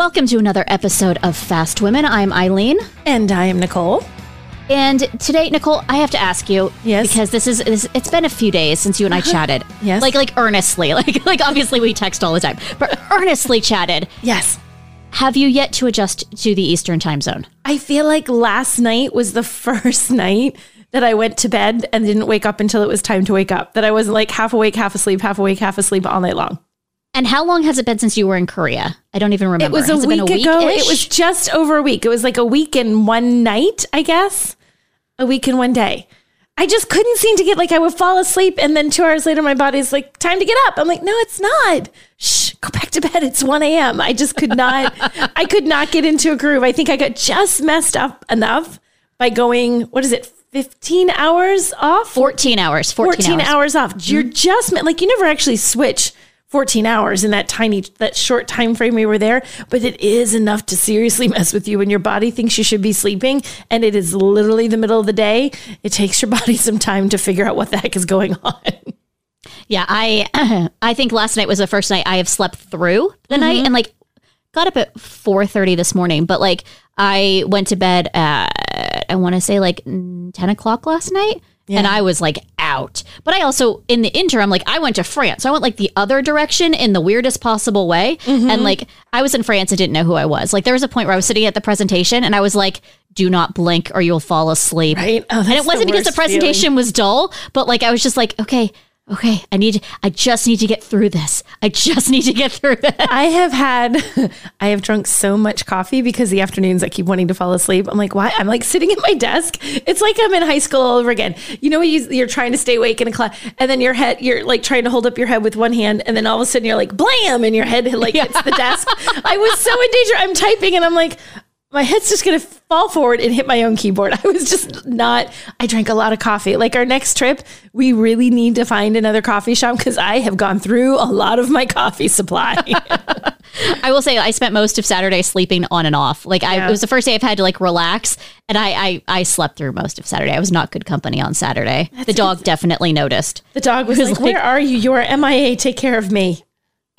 Welcome to another episode of Fast Women. I'm Eileen. And I am Nicole. And today, Nicole, I have to ask you, Yes. because this is this, it's been a few days since you and I uh-huh. chatted, Yes. like like earnestly, like like obviously we text all the time, but earnestly chatted. Yes. Have you yet to adjust to the Eastern time zone? I feel like last night was the first night that I went to bed and didn't wake up until it was time to wake up. That I wasn't like half awake, half asleep, half awake, half asleep all night long. And how long has it been since you were in Korea? I don't even remember. It was a week been ago. week-ish? It was just over a week. It was like a week and one night, I guess. A week and one day. I just couldn't seem to get like I would fall asleep and then two hours later my body's like, time to get up. I'm like, no, it's not. Shh, go back to bed. It's 1 a.m. I just could not I could not get into a groove. I think I got just messed up enough by going, what is it, 15 hours off? 14 hours. 14, 14 hours. hours. off. You're mm-hmm. just like you never actually switch 14 hours in that tiny that short time frame we were there, but it is enough to seriously mess with you when your body thinks you should be sleeping and it is literally the middle of the day. It takes your body some time to figure out what the heck is going on. Yeah, I I think last night was the first night I have slept through the Mm-hmm. night and like got up at 4:30 this morning, but like I went to bed at I want to say like mm, 10 o'clock last night. And I was like out. But I also, in the interim, like I went to France. So I went like the other direction in the weirdest possible way. Mm-hmm. And like I was in France and didn't know who I was. Like there was a point where I was sitting at the presentation and I was like, do not blink or you'll fall asleep. Right? Oh, and it wasn't the because the presentation was dull, but like I was just like, okay, okay, I need, to, I just need to get through this. I just need to get through this. I have had, I have drunk so much coffee because the afternoons I keep wanting to fall asleep. I'm like, why? I'm like sitting at my desk. It's like I'm in high school all over again. You know, you, you're trying to stay awake in a class, and then your head, you're like trying to hold up your head with one hand, and then all of a sudden you're like, blam, and your head like hits the desk. I was so in danger. I'm typing, and I'm like, my head's just gonna fall forward and hit my own keyboard. I was just not. I drank a lot of coffee. Like our next trip, we really need to find another coffee shop because I have gone through a lot of my coffee supply. I will say I spent most of Saturday sleeping on and off. Like I, Yeah. it was the first day I've had to like relax, and I, I, I slept through most of Saturday. I was not good company on Saturday. the dog definitely noticed. The dog was, like, "Where are you? You are MIA. Take care of me."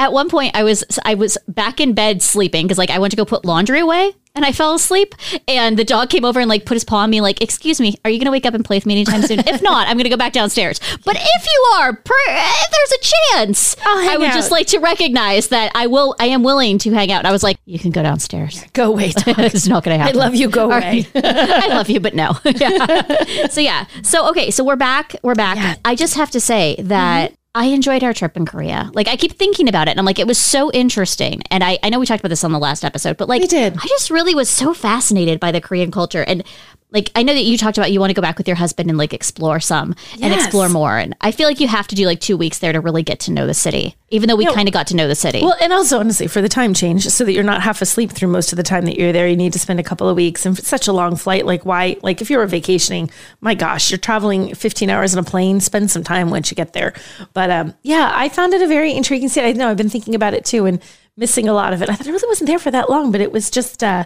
At one point, I was I was back in bed sleeping because like I went to go put laundry away and I fell asleep. And the dog came over and like put his paw on me, like, "Excuse me, are you going to wake up and play with me anytime soon? if not, I'm going to go back downstairs. But if you are, per- if there's a chance, I would out. just like to recognize that I will. I am willing to hang out. And I was like, you can go downstairs. Go away. dog. it's not going to happen I love you. Go away. I love you, but no. Yeah. So yeah. So okay. So we're back. We're back. Yeah. I just have to say that I enjoyed our trip in Korea. Like I keep thinking about it, and I'm like, it was so interesting. And I, I know we talked about this on the last episode, but like, We did. I just really was so fascinated by the Korean culture and. Like I know that you talked about you want to go back with your husband and like explore some and explore more and I feel like you have to do like 2 weeks there to really get to know the city even though we kind of got to know the city. Well, and also honestly, for the time change, so that you're not half asleep through most of the time that you're there, you need to spend a couple of weeks. And such a long flight, like why? Like if you were vacationing, my gosh, you're traveling 15 hours in a plane. Spend some time once you get there. But um, yeah, I found it a very intriguing city. I know I've been thinking about it too, and missing a lot of it. I thought I really wasn't there for that long, but it was just. Uh,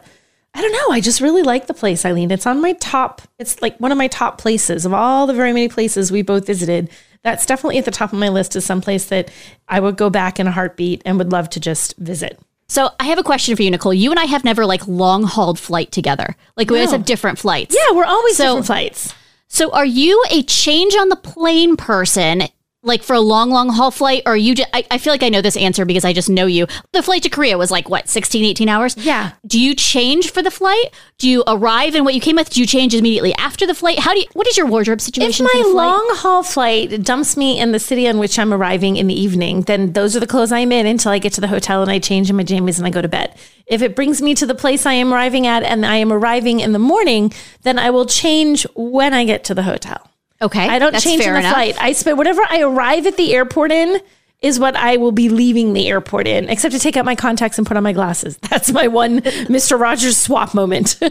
I don't know. I just really like the place, Eileen. It's on my top. It's like one of my top places of all the very many places we both visited. That's definitely at the top of my list as someplace that I would go back in a heartbeat and would love to just visit. So I have a question for you, Nicole. You and I have never like long hauled flight together. Like we always have different flights. Yeah, we're always So- different flights. So are you a change on the plane person? Like for a long, long haul flight, or you? Just, I, I feel like I know this answer because I just know you. The flight to Korea was like what 16, 18 hours. Yeah. Do you change for the flight? Do you arrive and what you came with? Do you change immediately after the flight? How do you? What is your wardrobe If situation? for my long haul flight dumps me in the city on which I'm arriving in the evening, then those are the clothes I'm in until I get to the hotel and I change in my jammies and I go to bed. If it brings me to the place I am arriving at and I am arriving in the morning, then I will change when I get to the hotel. Okay, I don't change in the enough. flight. I spend whatever I arrive at the airport in is what I will be leaving the airport in, except to take out my contacts and put on my glasses. That's my one Mr. Rogers swap moment.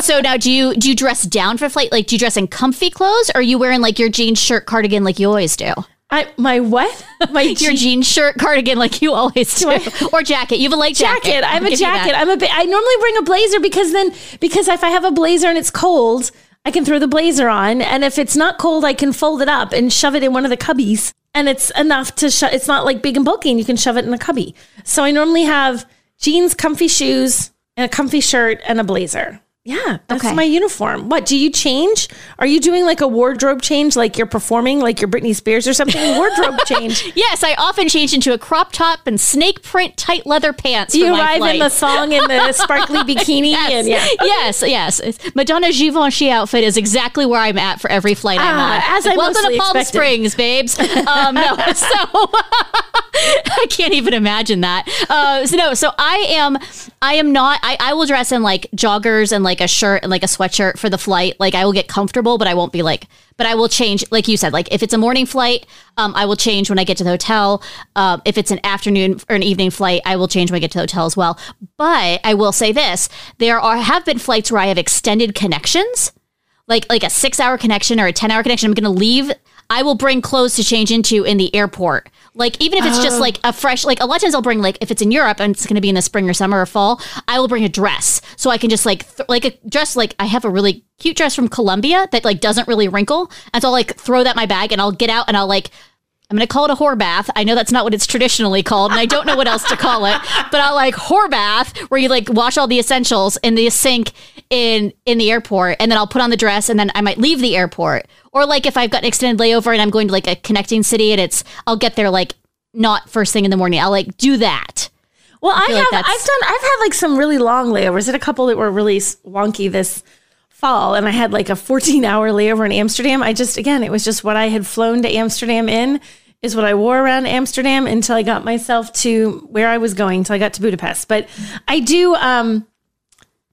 So now, do you do you dress down for flight? Like, do you dress in comfy clothes, or are you wearing like your jeans shirt cardigan like you always do? I my what? My Your je- jeans shirt cardigan like you always do, or jacket. You have a light jacket. jacket. I'm I'll a give jacket. I'm a. ba- I normally bring a blazer because then because if I have a blazer and it's cold, I can throw the blazer on, and if it's not cold, I can fold it up and shove it in one of the cubbies, and it's enough to shove. It's not like big and bulky, and you can shove it in a cubby. So I normally have jeans, comfy shoes, and a comfy shirt and a blazer. Yeah, that's Okay. my uniform. What do you change? Are you doing like a wardrobe change, like you're performing, like you're Britney Spears or something? Wardrobe change. Yes, I often change into a crop top and snake print tight leather pants. You arrive in the thong and the sparkly bikini, Yes, and yeah. yes, yes. Madonna Givenchy outfit is exactly where I'm at for every flight I'm Ah, on. as I Welcome to Palm expected. Springs, babes. Um, no, so I can't even imagine that. Uh, so no, so I am, I am not. I, I will dress in like joggers and like a shirt and like a sweatshirt for the flight. Like I will get comfortable, but I won't be like. But I will change, like you said. Like if it's a morning flight, um, I will change when I get to the hotel. Um, if it's an afternoon or an evening flight, I will change when I get to the hotel as well. But I will say this: there are have been flights where I have extended connections like like a six hour connection or a 10 hour connection i'm gonna leave i will bring clothes to change into in the airport like even if it's just like a fresh like a lot of times i'll bring like if it's in europe and it's gonna be in the spring or summer or fall i will bring a dress. So i can just like th- like a dress like i have a really cute dress from colombia that like doesn't really wrinkle. And so i'll like throw that in my bag and i'll get out and i'll like I'm going to call it a whore bath. I know that's not what it's traditionally called, and I don't know what else to call it. But I'll like whore bath where you like wash all the essentials in the sink in in the airport, and then I'll put on the dress, and then I might leave the airport. Or like if I've got an extended layover and I'm going to like a connecting city, and it's I'll get there like not first thing in the morning. I'll like do that. Well, I, feel have. like I've done. I've had like some really long layovers. I had a couple that were really wonky this fall, and I had like a 14 hour layover in Amsterdam. I just again, it was just what I had flown to Amsterdam in is what I wore around Amsterdam until I got myself to where I was going. Until I got to Budapest. But I do. um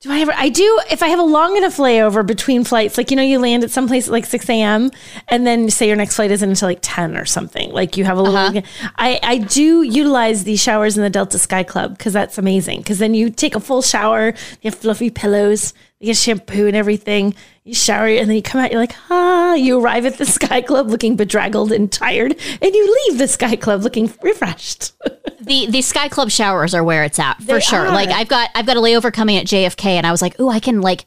do I ever? I do. If I have a long enough layover between flights, like you know, you land at some place at like six a.m. and then say your next flight isn't until like ten or something. Like you have a little. I I do utilize these showers in the Delta Sky Club because that's amazing. Because then you take a full shower, you have fluffy pillows, you get shampoo and everything. You shower and then you come out. You're like, ah. You arrive at the Sky Club looking bedraggled and tired, and you leave the Sky Club looking refreshed. The the Sky Club showers are where it's at for They sure. are. Like I've got I've got a layover coming at JFK, and I was like, oh, I can like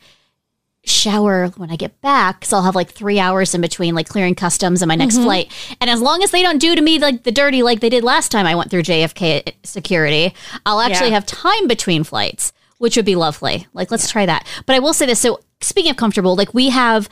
shower when I get back because I'll have like three hours in between like clearing customs and my next flight. And as long as they don't do to me like the dirty like they did last time I went through JFK security, I'll actually Yeah. have time between flights, which would be lovely. Like let's try that. But I will say this. So speaking of comfortable, like we have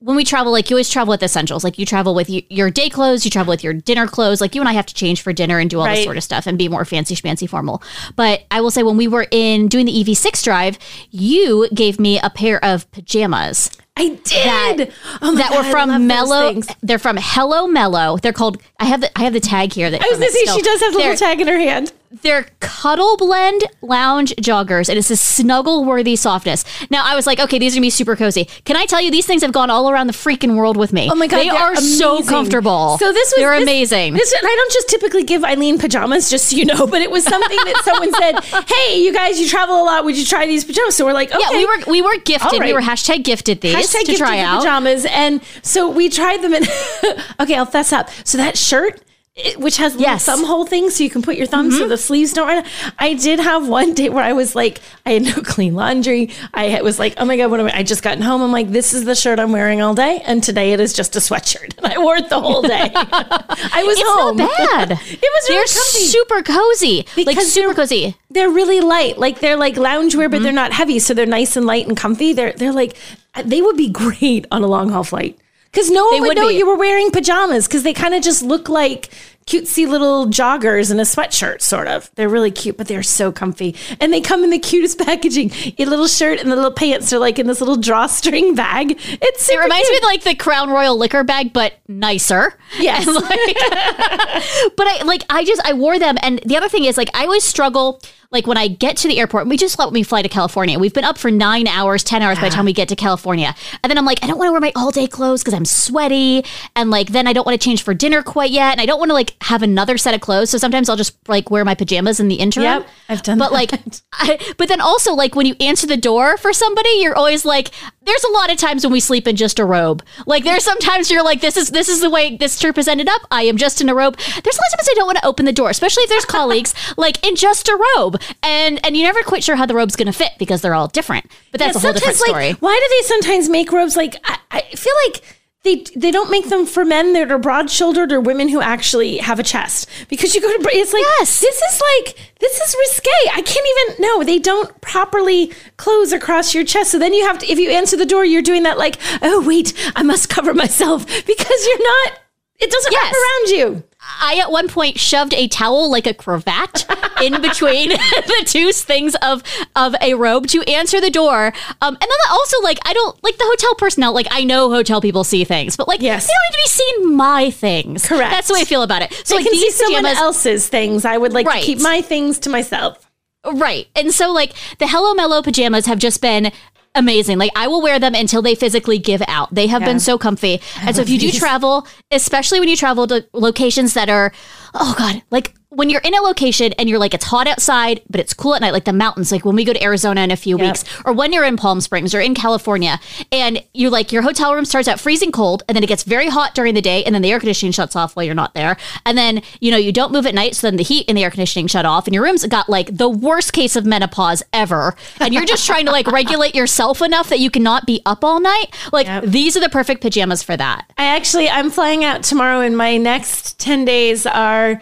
when we travel, like you always travel with essentials. Like you travel with your day clothes, you travel with your dinner clothes. Like you and I have to change for dinner and do all this sort of stuff and be more fancy schmancy formal. But I will say, when we were in doing the EV6 drive, you gave me a pair of pajamas I did. oh that God, were from Mellow. They're from Hello Mellow. They're called. I have the I have the tag here. That I was gonna say she does have the they're, little tag in her hand. they're cuddle blend lounge joggers, and it's a snuggle worthy softness. Now I was like, okay, these are gonna be super cozy. Can I tell you these things have gone all around the freaking world with me? Oh my god, they are so comfortable. So this was they're this- amazing. This, and I don't just typically give Eileen pajamas, just so you know, but it was something that someone said, "Hey, you guys, you travel a lot. Would you try these pajamas?" So we're like, "Okay." yeah, we were we were gifted. All We were hashtag gifted these Hashtag to gifted try out. pajamas, and so we tried them. And okay, I'll fess up. So that shirt. it- Which has Yes. Mm-hmm. thumb hole things, so you can put your thumbs so the sleeves don't run. I did have one day where I was like, I had no clean laundry. I was like, oh my god, what am I? I just gotten home. I'm like, this is the shirt I'm wearing all day, and today it is just a sweatshirt, and I wore it the whole day. I was It's home. not bad. it was really They're comfy. super cozy, like Because super cozy. they're really light. Like they're like loungewear, Mm-hmm. but they're not heavy. So they're nice and light and comfy. They're they're like they would be great on a long haul flight because no one They would, know be. you were wearing pajamas because they kind of just look like cutesy little joggers and a sweatshirt. Sort of. They're really cute, but they're so comfy, and they come in the cutest packaging. Your little shirt and the little pants are like in this little drawstring bag. It's It reminds me of like the Crown Royal liquor bag, but nicer. Yes. Like- but I like I just I wore them, and the other thing is like I always struggle. Like when I get to the airport, we just let me fly to California. We've been up for nine hours, ten hours by the time we get to California, and then I'm like, I don't want to wear my all day clothes because I'm sweaty, and like then I don't want to change for dinner quite yet, and I don't want to like have another set of clothes. So sometimes I'll just like wear my pajamas in the interim. Yep, I've done But that. like, I, but then also like when you answer the door for somebody, you're always like, there's a lot of times when we sleep in just a robe. Like there's sometimes you're like, this is this is the way this trip has ended up. I am just in a robe. There's a lot of times I don't want to open the door, especially if there's colleagues like in just a robe, and and you're never quite sure how the robe's going to fit because they're all different. But that's Yeah, a whole different story. Like, why do they sometimes make robes like I, I feel like they they don't make them for men that are broad shouldered or women who actually have a chest because you go to it's like Yes. this is like this is risque. I can't even no. They don't properly close across your chest. So then you have to if you answer the door, you're doing that like oh wait, I must cover myself because you're not. It doesn't wrap around you. I at one point shoved a towel like a cravat in between the two things of of a robe to answer the door. Um, and then also like I don't like the hotel personnel. Like I know hotel people see things, but like Yes. they don't need to be seeing my things. Correct. That's the way I feel about it. So I like can see someone pajamas, else's things. I would like Right. to keep my things to myself. Right. And so like the Hello Mellow pajamas have just been amazing. Like I will wear them until they physically give out. They have Yeah. been so comfy. and so if you do travel, especially when you travel to locations that are oh god, like when you're in a location and you're like it's hot outside, but it's cool at night, like the mountains, like when we go to Arizona in a few Yep. weeks, or when you're in Palm Springs or in California, and you're like your hotel room starts out freezing cold, and then it gets very hot during the day, and then the air conditioning shuts off while you're not there, and then you know you don't move at night, so then the heat and the air conditioning shut off, and your room's got like the worst case of menopause ever, and you're just trying to like regulate yourself enough that you cannot be up all night. Like Yep. these are the perfect pajamas for that. I actually I'm flying out tomorrow and my next 10 days are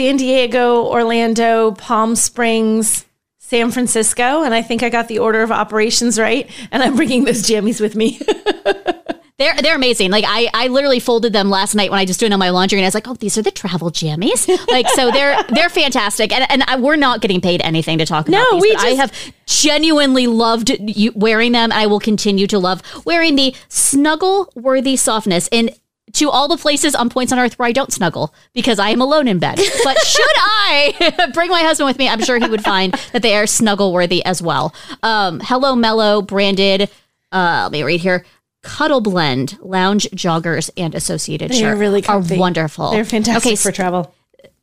San Diego, Orlando, Palm Springs, San Francisco, and I think I got the order of operations right and I'm bringing those jammies with me. They're they're amazing. Like I I literally folded them last night when I just doing all my laundry and I was like, oh, these are the travel jammies. Like so they're they're fantastic. And and I, we're not getting paid anything to talk about No, these. we but I have genuinely loved you, wearing them. I will continue to love wearing the snuggle worthy softness and. To all the places on points on earth where I don't snuggle because I am alone in bed. But should I bring my husband with me, I'm sure he would find that they are snuggle worthy as well. Um, Hello Mellow branded, uh, let me read here. Cuddle Blend lounge joggers and associated They're shirt really are wonderful. They're fantastic Okay, for travel.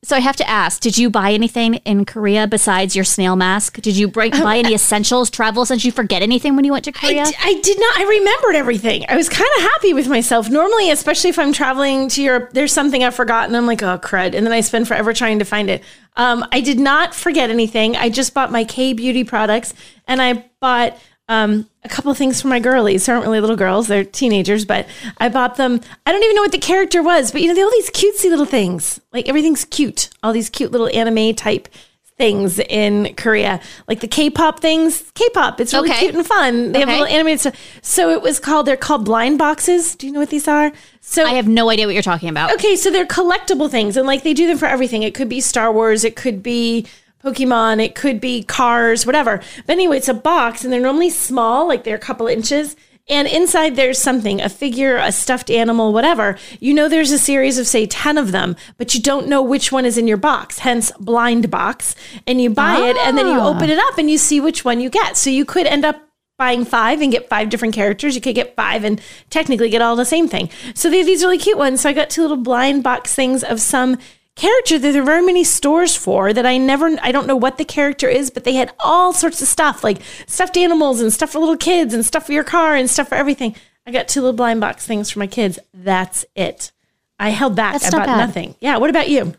So I have to ask: Did you buy anything in Korea besides your snail mask? Did you break, buy any essentials, travel essentials? You forget anything when you went to Korea? d- I did not. I remembered everything. I was kind of happy with myself. Normally, especially if I'm traveling to Europe, there's something I've forgotten. I'm like, oh crud, and then I spend forever trying to find it. Um, I did not forget anything. I just bought my K beauty products, and I bought um, a couple of things for my girlies. They aren't really little girls; they're teenagers. But I bought them. I don't even know what the character was, but you know, they all these cutesy little things. Like everything's cute. All these cute little anime type things in Korea, like the K-pop things. K-pop, it's really Okay. cute and fun. They have little animated stuff. So it was called. They're called blind boxes. Do you know what these are? So I have no idea what you're talking about. okay, so they're collectible things, and like they do them for everything. It could be Star Wars. It could be Pokemon. It could be cars. Whatever. But anyway, it's a box, and they're normally small, like they're a couple inches. And inside there's something, a figure, a stuffed animal, whatever. You know there's a series of say 10 of them, but you don't know which one is in your box, hence blind box. And you buy it and then you Ah. open it up and you see which one you get. So you could end up buying five and get five different characters. You could get five and technically get all the same thing. So they have these really cute ones. So I got two little blind box things of some character that there are very many stores for that I never I don't know what the character is, but they had all sorts of stuff like stuffed animals and stuff for little kids and stuff for your car and stuff for everything. I got two little blind box things for my kids. That's it. I held back. That's I bought bad. nothing. Yeah. What about you?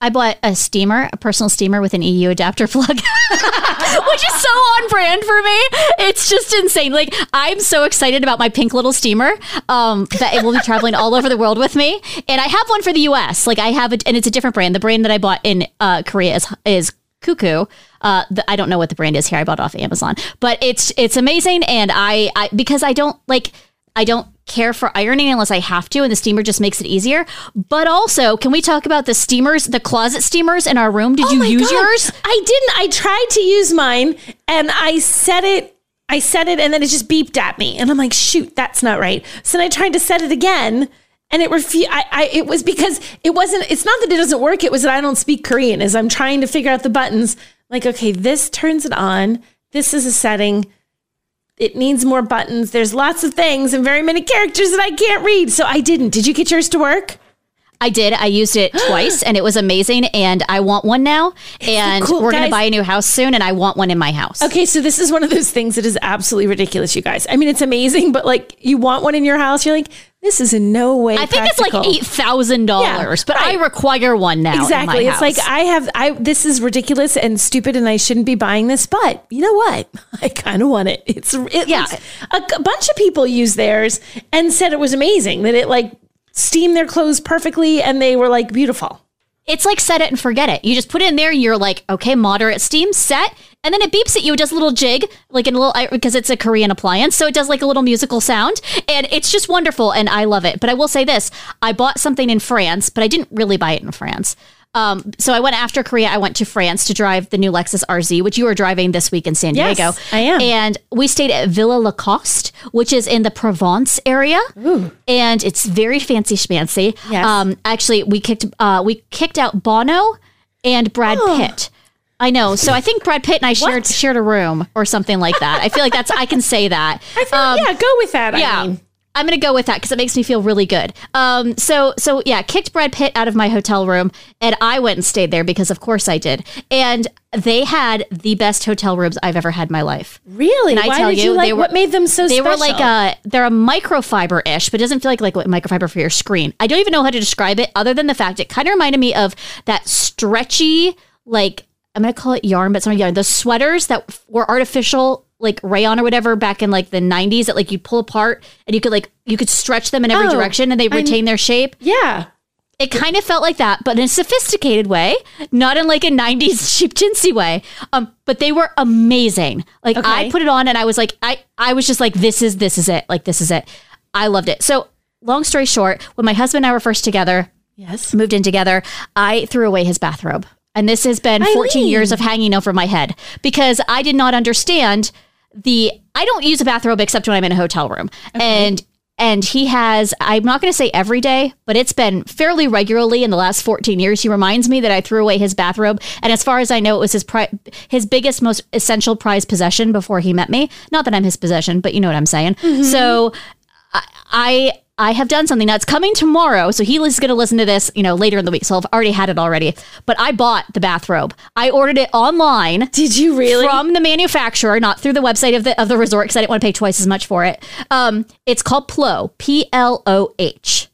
I bought a steamer, a personal steamer with an EU adapter plug, which is so on brand for me. It's just insane. Like I'm so excited about my pink little steamer um, that it will be traveling all over the world with me. And I have one for the U.S. Like I have it, and it's a different brand. The brand that I bought in uh, Korea is is Cuckoo. Uh, the, I don't know what the brand is here. I bought off Amazon, but it's it's amazing. And I, I because I don't like I don't care for ironing unless I have to, and the steamer just makes it easier. But also, can we talk about the steamers, the closet steamers in our room? Did oh you Oh my use God. yours? I didn't. I tried to use mine and I set it. I set it and then it just beeped at me. And I'm like, shoot, that's not right. So then I tried to set it again and it refused. I, I, it was because it wasn't, it's not that it doesn't work. It was that I don't speak Korean as I'm trying to figure out the buttons. Like, okay, this turns it on. This is a setting. It needs more buttons. There's lots of things and very many characters that I can't read. So I didn't. Did you get yours to work? I did. I used it twice and it was amazing. And I want one now. And cool- we're going to buy a new house soon. And I want one in my house. Okay, so this is one of those things that is absolutely ridiculous, you guys. I mean, it's amazing, but like you want one in your house, you're like, this is in no way. I think it's like practical. eight thousand dollars, but I require one now. in my Exactly. It's like. I have I this is ridiculous and stupid and I shouldn't be buying this, but you know what? I kind of want it. It's it Yeah. a, a bunch of people used theirs and said it was amazing that it like steamed their clothes perfectly and they were like beautiful. it's like set it and forget it. You just put it in there. And you're like, okay, moderate steam, set, and then it beeps at you. It does a little jig, like in a little because it's a Korean appliance, so it does like a little musical sound, and it's just wonderful, and I love it. But I will say this: I bought something in France, but I didn't really buy it in France. Um, so I went after Korea. I went to France to drive the new Lexus RZ, which you are driving this week in San Yes, Diego. I am. And we stayed at Villa La Coste, which is in the Provence area, and it's very fancy schmancy. Yes. Um, actually, we kicked uh, we kicked out Bono and Brad Oh. Pitt. I know. So I think Brad Pitt and I shared What? shared a room or something like that. I feel like that's I can say that. I feel, yeah, go with that. Um, Yeah. I mean, I'm gonna go with that because it makes me feel really good. Um, so so yeah, kicked Brad Pitt out of my hotel room, and I went and stayed there because of course I did. And they had the best hotel rooms I've ever had in my life. really? Can I Why tell did you, you like they were- what made them so They special? were like a they're a microfiber ish, but it doesn't feel like like what microfiber for your screen. I don't even know how to describe it other than the fact it kind of reminded me of that stretchy like I'm gonna call it yarn, but it's not yarn. The sweaters that were artificial like rayon or whatever back in like the 90s that like you pull apart and you could like you could stretch them in every Oh, direction and they retain their shape. Yeah. It kind of felt like that, but in a sophisticated way, not in like a 90s cheap chintzy way. Um, but they were amazing. Like I put it on and I was like, I, I was just like, this is this is it. Like this is it. I loved it. So long story short, when my husband and I were first together, Yes. moved in together, I threw away his bathrobe. And this has been 14 Eileen. years of hanging over my head because I did not understand the I don't use a bathrobe except when I'm in a hotel room. And and he has I'm not going to say every day, but it's been fairly regularly in the last 14 years. He reminds me that I threw away his bathrobe and as far as I know it was his pri- his biggest most essential prized possession before he met me. Not that I'm his possession, but you know what I'm saying. Mm-hmm. So I I have done something that's coming tomorrow. So he is going to listen to this, you know, later in the week. So I've already had it already. But I bought the bathrobe. I ordered it online Did you really? from the manufacturer, not through the website of the of the resort because I didn't want to pay twice as much for it. Um, it's called Ploh, P L O H.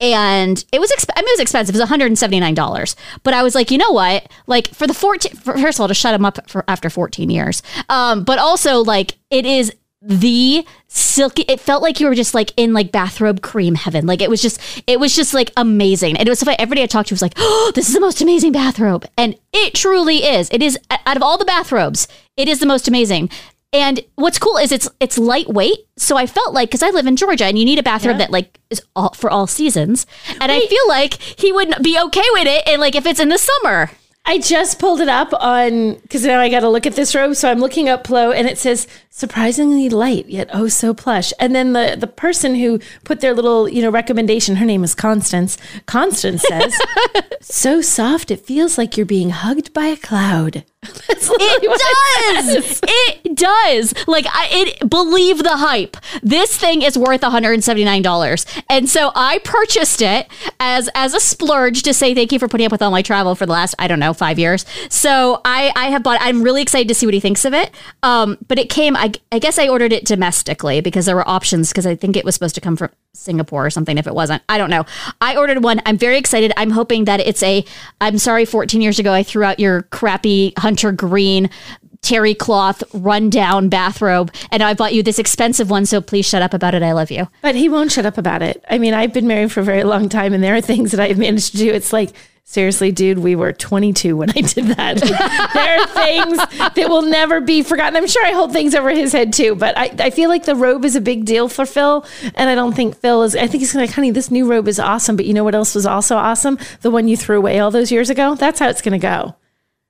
And it was, exp- I mean, it was expensive. It was $179. But I was like, you know what? Like for the 14, first of all, to shut him up for after 14 years. Um, but also like it is the silky, it felt like you were just like in like bathrobe cream heaven. Like it was just, it was just like amazing. And it was so funny. Everybody I talked to was like, oh, this is the most amazing bathrobe. And it truly is. It is out of all the bathrobes, it is the most amazing. And what's cool is it's it's lightweight. So I felt like because I live in Georgia and you need a bathrobe that like is all for all seasons. And I feel like he would be okay with it and like if it's in the summer. I just pulled it up on because now I got to look at this robe. So I'm looking up Ploh, and it says surprisingly light yet oh so plush. And then the the person who put their little you know recommendation, her name is Constance. Constance says, "So soft it feels like you're being hugged by a cloud." That's literally what It does. It does. Like I it believe the hype. This thing is worth $179. And so I purchased it as as a splurge to say thank you for putting up with all my travel for the last, I don't know, 5 years. So I I have bought I'm really excited to see what he thinks of it. Um but it came I I guess I ordered it domestically because there were options because I think it was supposed to come from Singapore or something if it wasn't. I don't know. I ordered one. I'm very excited. I'm hoping that it's a I'm sorry 14 years ago I threw out your crappy hunter green terry cloth rundown bathrobe and I bought you this expensive one so please shut up about it. I love you. But he won't shut up about it. I mean, I've been married for a very long time, and there are things that I've managed to do. It's like, seriously, dude, we were 22 when I did that. There are things that will never be forgotten. I'm sure I hold things over his head too, but I, I feel like the robe is a big deal for Phil. And I don't think Phil is, I think he's like, honey, this new robe is awesome. But you know what else was also awesome? The one you threw away all those years ago. That's how it's going to go.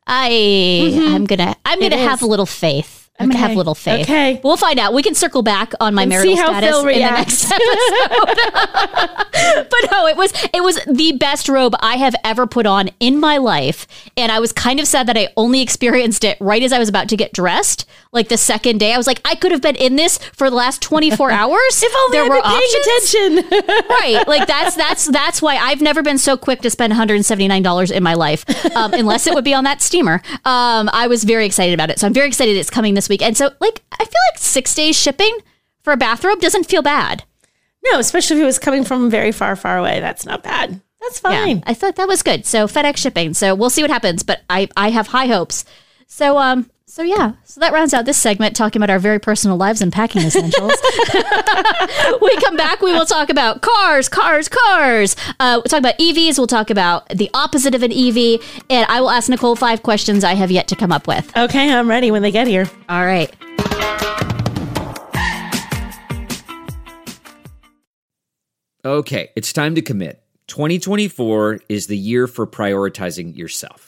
I I'm going to I'm to Mm-hmm. It have a little faith I'm gonna have little faith. Okay. we'll find out. We can circle back on my marital see how status in the next episode. but no, it was it was the best robe I have ever put on in my life, and I was kind of sad that I only experienced it right as I was about to get dressed. Like the second day, I was like, I could have been in this for the last 24 hours. If only I'd been paying attention. right like that's that's that's why i've never been so quick to spend $179 in my life um, unless it would be on that steamer um, i was very excited about it so i'm very excited it's coming this week and so like i feel like six days shipping for a bathrobe doesn't feel bad no, especially if it was coming from very far, far away. That's not bad. That's fine. yeah i thought that was good so fedex shipping so we'll see what happens but i i have high hopes so um so yeah, so that rounds out this segment talking about our very personal lives and packing essentials. we come back, we will talk about cars, cars, cars. Uh, we'll talk about EVs. We'll talk about the opposite of an EV, and I will ask Nicole five questions I have yet to come up with. Okay, I'm ready when they get here. All right. Okay, it's time to commit. 2024 is the year for prioritizing yourself.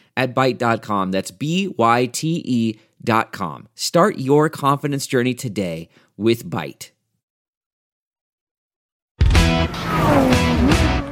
at Byte.com. That's B-Y-T-E dot com. Start your confidence journey today with Byte.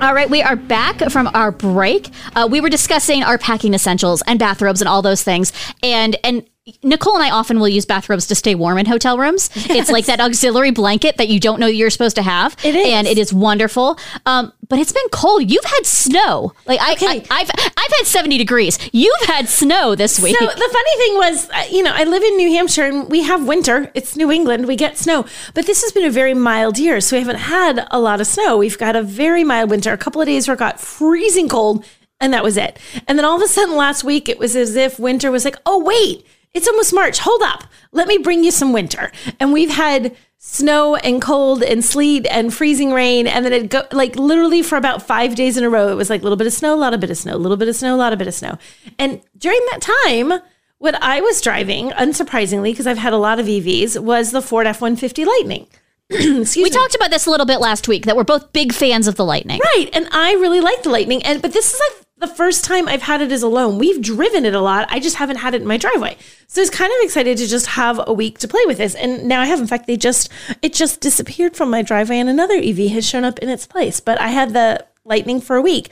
All right, we are back from our break. Uh, we were discussing our packing essentials and bathrobes and all those things, and and Nicole and I often will use bathrobes to stay warm in hotel rooms. It's like that auxiliary blanket that you don't know you're supposed to have, It is. and it is wonderful. Um, but it's been cold. You've had snow. Like I, Okay. I, I've I've had seventy degrees. You've had snow this week. So the funny thing was, uh, you know, I live in New Hampshire and we have winter. It's New England. We get snow, but this has been a very mild year, so we haven't had a lot of snow. We've got a very mild winter. A couple of days where it got freezing cold, and that was it. And then all of a sudden, last week, it was as if winter was like, oh wait, it's almost March. Hold up, let me bring you some winter. And we've had snow and cold and sleet and freezing rain and then it go like literally for about five days in a row it was like a little bit of snow a lot of bit of snow a little bit of snow a lot of bit of snow and during that time what i was driving unsurprisingly because i've had a lot of evs was the ford f-150 lightning excuse me. we me talked about this a little bit last week that we're both big fans of the Lightning. Right. And I really like the Lightning. And but this is like the first time I've had it as a loan. We've driven it a lot. I just haven't had it in my driveway. So I was kind of excited to just have a week to play with this. And now I have. In fact, they just it just disappeared from my driveway and another EV has shown up in its place. But I had the Lightning for a week.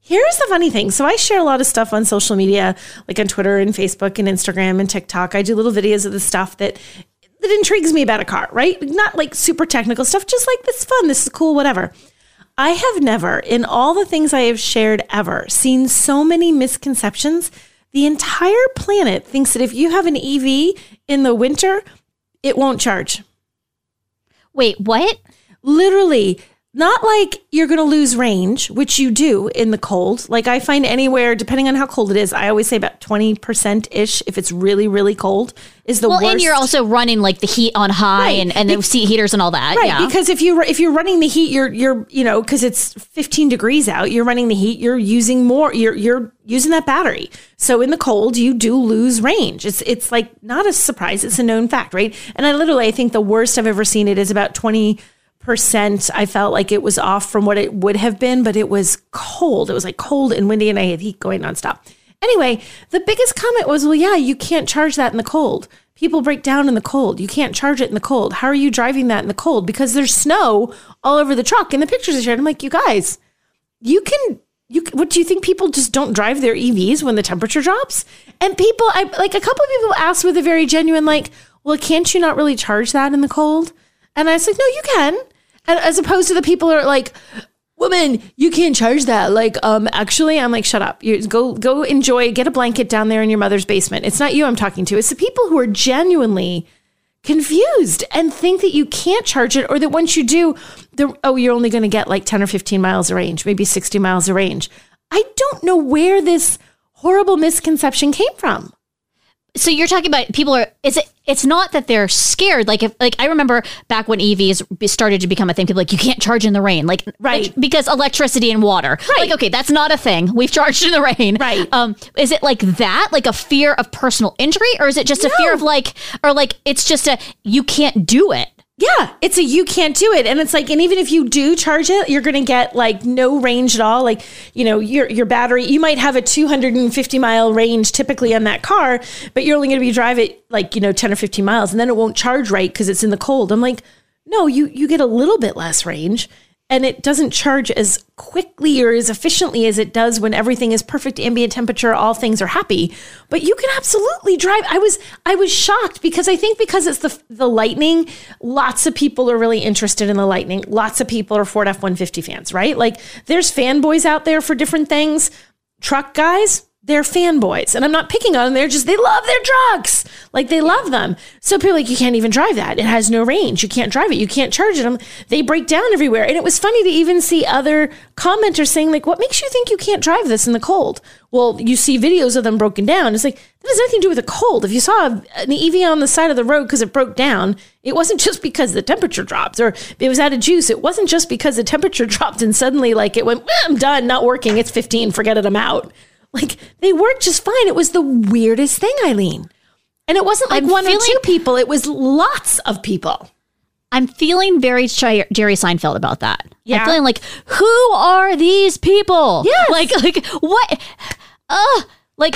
Here's the funny thing. So I share a lot of stuff on social media, like on Twitter and Facebook and Instagram and TikTok. I do little videos of the stuff that that intrigues me about a car, right? Not like super technical stuff, just like this is fun, this is cool, whatever. I have never, in all the things I have shared ever, seen so many misconceptions. The entire planet thinks that if you have an EV in the winter, it won't charge. Wait, what? Literally, not like you're going to lose range, which you do in the cold. Like I find anywhere, depending on how cold it is, I always say about 20% ish if it's really, really cold is the Well, worst. and you're also running like the heat on high Right. and, and the seat heaters and all that. Right, yeah. because if you if you're running the heat, you're you're you know because it's 15 degrees out, you're running the heat, you're using more, you're you're using that battery. So in the cold, you do lose range. It's it's like not a surprise; it's a known fact, right? And I literally, I think the worst I've ever seen it is about 20 percent. I felt like it was off from what it would have been, but it was cold. It was like cold and windy, and I had heat going nonstop. Anyway, the biggest comment was, well, yeah, you can't charge that in the cold. People break down in the cold. You can't charge it in the cold. How are you driving that in the cold? Because there's snow all over the truck. And the pictures I shared, I'm like, you guys, you can, you, what do you think people just don't drive their EVs when the temperature drops? And people, I like a couple of people asked with a very genuine, like, well, can't you not really charge that in the cold? And I was like, no, you can. As opposed to the people who are like, woman, you can't charge that. Like, um, actually, I'm like, shut up. You go, go enjoy. Get a blanket down there in your mother's basement. It's not you I'm talking to. It's the people who are genuinely confused and think that you can't charge it, or that once you do, oh, you're only going to get like 10 or 15 miles of range, maybe 60 miles of range. I don't know where this horrible misconception came from. So you're talking about people are is it it's not that they're scared. Like if like i remember back when evs started to become a thing people like you can't charge in the rain. Like Right. because electricity and water. Right. like okay that's not a thing. We've charged in the rain. Right. um is it like that? Like a fear of personal injury? Or is it just a fear of like or like it's just a you can't do it Yeah, it's a you can't do it, and it's like, and even if you do charge it, you're going to get like no range at all. Like, you know, your your battery, you might have a 250 mile range typically on that car, but you're only going to be drive it like you know 10 or 15 miles, and then it won't charge right because it's in the cold. I'm like, no, you you get a little bit less range. And it doesn't charge as quickly or as efficiently as it does when everything is perfect ambient temperature, all things are happy. But you can absolutely drive. I was I was shocked because I think because it's the the Lightning, lots of people are really interested in the Lightning. Lots of people are Ford F one fifty fans, right? Like there's fanboys out there for different things. Truck guys, they're fanboys, and I'm not picking on them. They're just they love their drugs. like they love them. So people like, you can't even drive that. It has no range. You can't drive it. You can't charge it. They break down everywhere, and it was funny to even see other commenters saying like, "What makes you think you can't drive this in the cold?" Well, you see videos of them broken down. It's like that has nothing to do with the cold. If you saw an EV on the side of the road because it broke down, it wasn't just because the temperature dropped or it was out of juice. It wasn't just because the temperature dropped and suddenly like it went, "Eh, I'm done, not working. It's 15. Forget it. I'm out. Like they worked just fine. It was the weirdest thing, Eileen. And it wasn't like I'm one or two people. It was lots of people. i'm feeling very jerry seinfeld about that Yeah. i'm feeling like who are these people Yeah, like like what uh like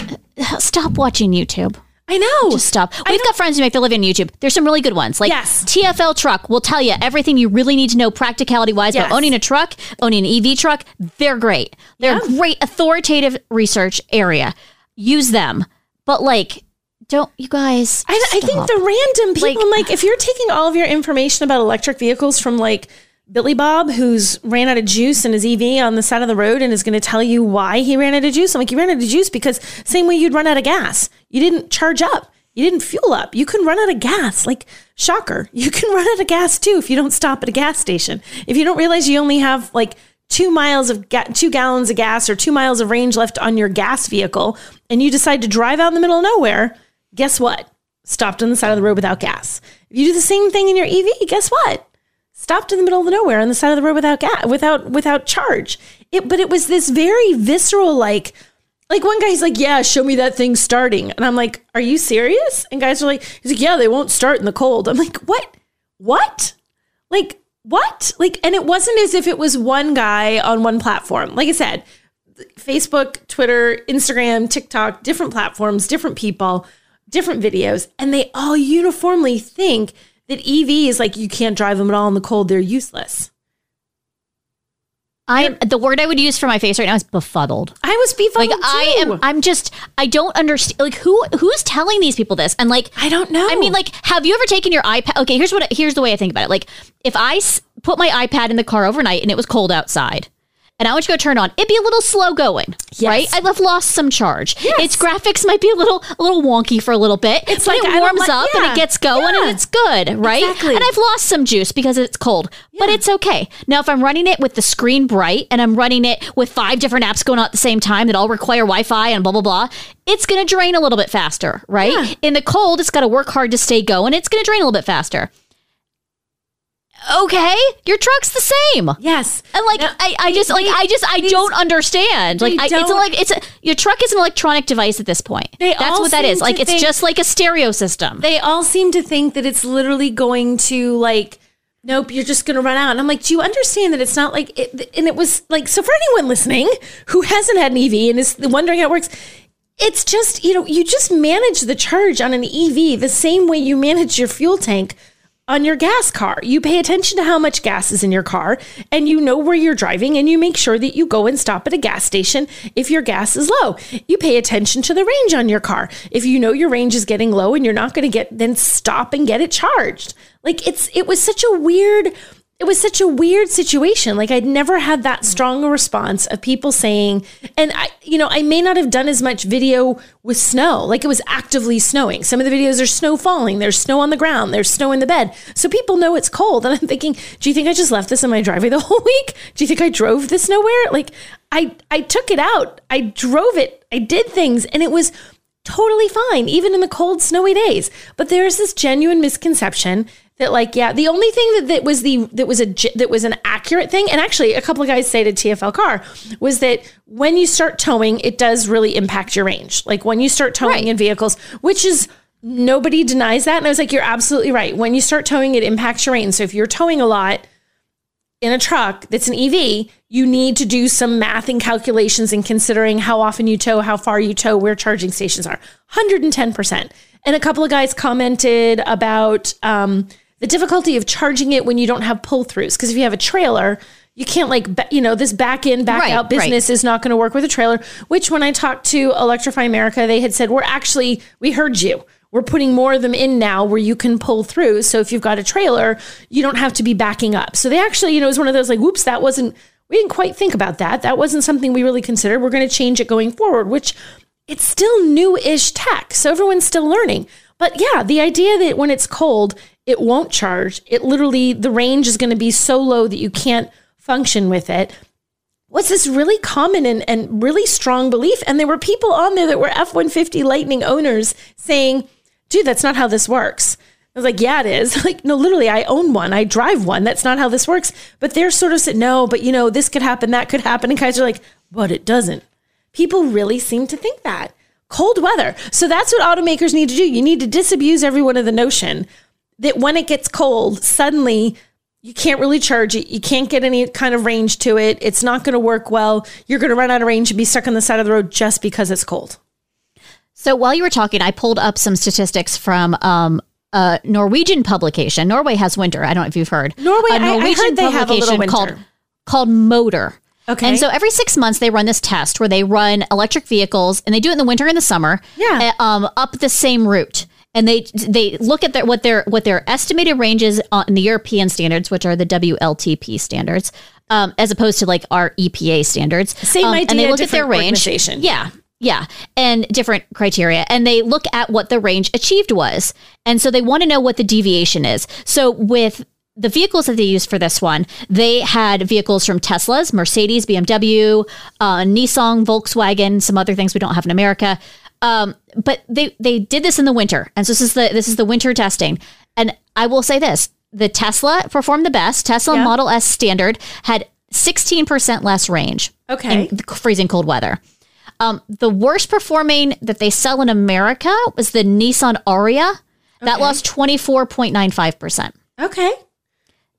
stop watching youtube I know. Just stop. We've got friends who make their living on YouTube. There's some really good ones. Like Yes. TFL Truck will tell you everything you really need to know practicality wise Yes. about owning a truck, owning an EV truck. They're great. They're a Yeah. great authoritative research area. Use them. But like, don't you guys? I, I think the random people, Like- like, if you're taking all of your information about electric vehicles from like Billy Bob, who's ran out of juice in his EV on the side of the road and is going to tell you why he ran out of juice, I'm like, you ran out of juice because same way you'd run out of gas. You didn't charge up. You didn't fuel up. You can run out of gas. Like, shocker. You can run out of gas too if you don't stop at a gas station. If you don't realize you only have like two miles of ga- two gallons of gas or two miles of range left on your gas vehicle, and you decide to drive out in the middle of nowhere, guess what? Stopped on the side of the road without gas. If you do the same thing in your EV, guess what? Stopped in the middle of nowhere on the side of the road without gas, without without charge. It, but it was this very visceral, like, like one guy's like, "Yeah, show me that thing starting," and I'm like, "Are you serious?" And guys are like, "He's like, yeah, they won't start in the cold." I'm like, "What? What? Like what? Like?" And it wasn't as if it was one guy on one platform. Like I said, Facebook, Twitter, Instagram, TikTok, different platforms, different people, different videos, and they all uniformly think that EV is like you can't drive them at all in the cold; they're useless. I the word I would use for my face right now is befuddled. I was befuddled Like I am. I'm just. I don't understand. Like who who's telling these people this? And like I don't know. I mean, like, have you ever taken your iPad? Okay, here's what. Here's the way I think about it. Like, if I s- put my iPad in the car overnight and it was cold outside, and I went to go turn it on, it'd be a little slow going, right? I'd have lost some charge. Its graphics might be a little a little wonky for a little bit. It's but like, it warms like- up and it gets going yeah. and it's good, right? Exactly. And I've lost some juice because it's cold, but it's okay. Now, if I'm running it with the screen bright and I'm running it with five different apps going on at the same time that all require Wi-Fi and blah blah blah, it's going to drain a little bit faster, right? Yeah. In the cold, it's got to work hard to stay going. It's going to drain a little bit faster. Okay, your truck's the same. yes, And like No, I, I just like they- I just I don't understand. Like I, it's don't- like it's a, your truck is an electronic device at this point. They That's all what that is. Like it's think- just like a stereo system. they all seem to think that it's literally going to like nope you're just going to run out and i'm like do you understand that it's not like it, and it was like so for anyone listening who hasn't had an ev and is wondering how it works it's just you know you just manage the charge on an ev the same way you manage your fuel tank on your gas car. You pay attention to how much gas is in your car and you know where you're driving and you make sure that you go and stop at a gas station if your gas is low. You pay attention to the range on your car. If you know your range is getting low and you're not going to get then stop and get it charged. Like it's it was such a weird it was such a weird situation. Like I'd never had that strong response of people saying, and I, you know, I may not have done as much video with snow. Like it was actively snowing. Some of the videos are snow falling. There's snow on the ground. There's snow in the bed. So people know it's cold. And I'm thinking, do you think I just left this in my driveway the whole week? Do you think I drove this nowhere? Like I, I took it out. I drove it. I did things, and it was totally fine, even in the cold, snowy days. But there's this genuine misconception that like yeah the only thing that, that was the that was a that was an accurate thing and actually a couple of guys say to tfl car was that when you start towing it does really impact your range like when you start towing Right. in vehicles which is nobody denies that and i was like you're absolutely right when you start towing it impacts your range so if you're towing a lot in a truck that's an EV, you need to do some math and calculations and considering how often you tow, how far you tow, where charging stations are. 110%. And a couple of guys commented about um, the difficulty of charging it when you don't have pull throughs. Because if you have a trailer, you can't like, you know, this back in, back Right, out business is not going to work with a trailer. Which when I talked to Electrify America, they had said, we're actually, we heard you. We're putting more of them in now where you can pull through. So if you've got a trailer, you don't have to be backing up. So they actually, you know, it was one of those like, whoops, that wasn't, we didn't quite think about that. That wasn't something we really considered. We're going to change it going forward, which it's still new ish tech. So everyone's still learning. But yeah, the idea that when it's cold, it won't charge, it literally, the range is going to be so low that you can't function with it was this really common and, and really strong belief. And there were people on there that were F 150 Lightning owners saying, dude, that's not how this works. I was like, yeah, it is. Like, no, literally, I own one. I drive one. That's not how this works. But they're sort of said, no, but you know, this could happen, that could happen. And guys are like, but it doesn't. People really seem to think that. Cold weather. So that's what automakers need to do. You need to disabuse everyone of the notion that when it gets cold, suddenly you can't really charge it. You can't get any kind of range to it. It's not going to work well. You're going to run out of range and be stuck on the side of the road just because it's cold. So while you were talking, I pulled up some statistics from um, a Norwegian publication. Norway has winter. I don't know if you've heard. Norway, a I- I heard they have a little winter. called called Motor. Okay. And so every six months they run this test where they run electric vehicles and they do it in the winter and the summer. Yeah. uh, Um, up the same route. And they they look at their what their what their estimated ranges on the European standards, which are the WLTP standards, um, as opposed to like our EPA standards. Same Um, idea, And they look at their range. Yeah. Yeah. And different criteria. And they look at what the range achieved was. And so they want to know what the deviation is. So with the vehicles that they used for this one, they had vehicles from Teslas, Mercedes, BMW, uh, Nissan, Volkswagen, some other things we don't have in America. Um, but they they did this in the winter, and so this is the this is the winter testing. And I will say this: the Tesla performed the best. Tesla Yeah. Model S standard had 16% less range Okay. in freezing cold weather. Um, the worst performing that they sell in America was the Nissan Ariya. That Okay. lost 24.95%. Okay.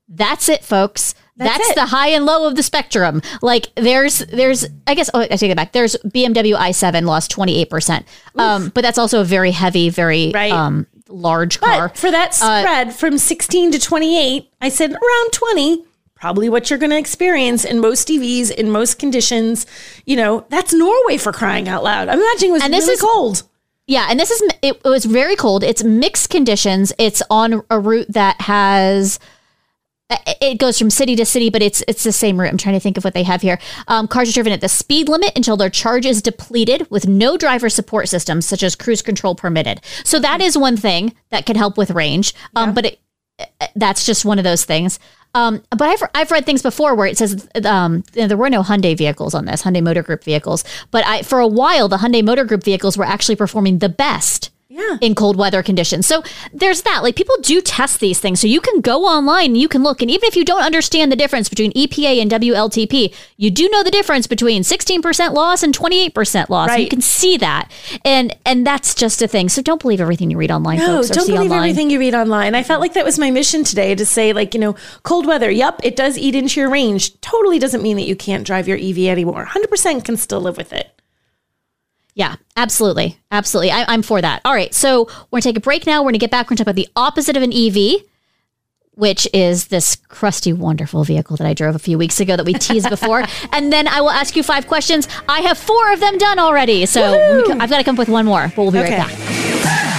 That's it, folks. That's That's, it. the high and low of the spectrum. Like there's there's I guess oh I take it back. There's BMW i7 lost 28%. Um, but that's also a very heavy, very Right. um large car. But for that spread from 16 to 28, I said around 20, probably what you're going to experience in most EVs in most conditions. You know, that's Norway for crying out loud. I'm imagining it was And this really is- cold. Yeah, and this is it, it was very cold. It's mixed conditions. It's on a route that has it- goes from city to city, but it's it's the same route. I'm trying to think of what they have here. Um, cars are driven at the speed limit until their charge is depleted, with no driver support systems such as cruise control permitted. So that is one thing that could help with range. Um, but it, that's just one of those things. Um, but I've I've read things before where it says um, there were no Hyundai vehicles on this Hyundai Motor Group vehicles, but I for a while the Hyundai Motor Group vehicles were actually performing the best Yeah. in cold weather conditions. So there's that. Like people do test these things. So you can go online and you can look. And even if you don't understand the difference between EPA and WLTP, you do know the difference between 16% loss and 28% loss. Right. You can see that. And and that's just a thing. So don't believe everything you read online, No, folks. don't believe online. everything you read online. I felt like that was my mission today to say, like, you know, cold weather, yep, it does eat into your range. Totally doesn't mean that you can't drive your EV anymore. 100% can still live with it. Yeah, absolutely. Absolutely. I, I'm for that. All right. So we're going to take a break now. We're going to get back. We're going to talk about the opposite of an EV, which is this crusty, wonderful vehicle that I drove a few weeks ago that we teased before. and then I will ask you five questions. I have four of them done already. So Woohoo! I've got to come up with one more, but we'll be Okay. right back.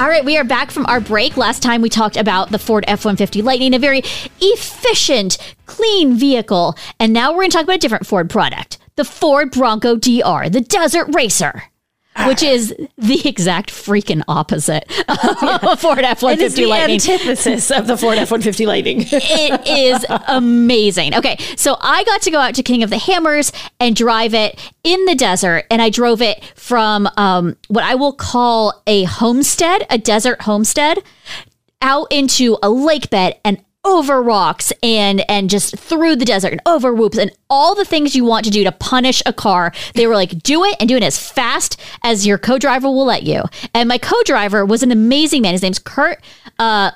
All right, we are back from our break. Last time we talked about the Ford F 150 Lightning, a very efficient, clean vehicle. And now we're going to talk about a different Ford product the Ford Bronco DR, the Desert Racer. Which is the exact freaking opposite of a Ford F one It is the Lightning. antithesis of the Ford F one fifty Lightning. it is amazing. Okay, so I got to go out to King of the Hammers and drive it in the desert, and I drove it from um, what I will call a homestead, a desert homestead, out into a lake bed and over rocks and and just through the desert and over whoops and all the things you want to do to punish a car. They were like, do it and do it as fast as your co-driver will let you. And my co-driver was an amazing man. His name's Kurt uh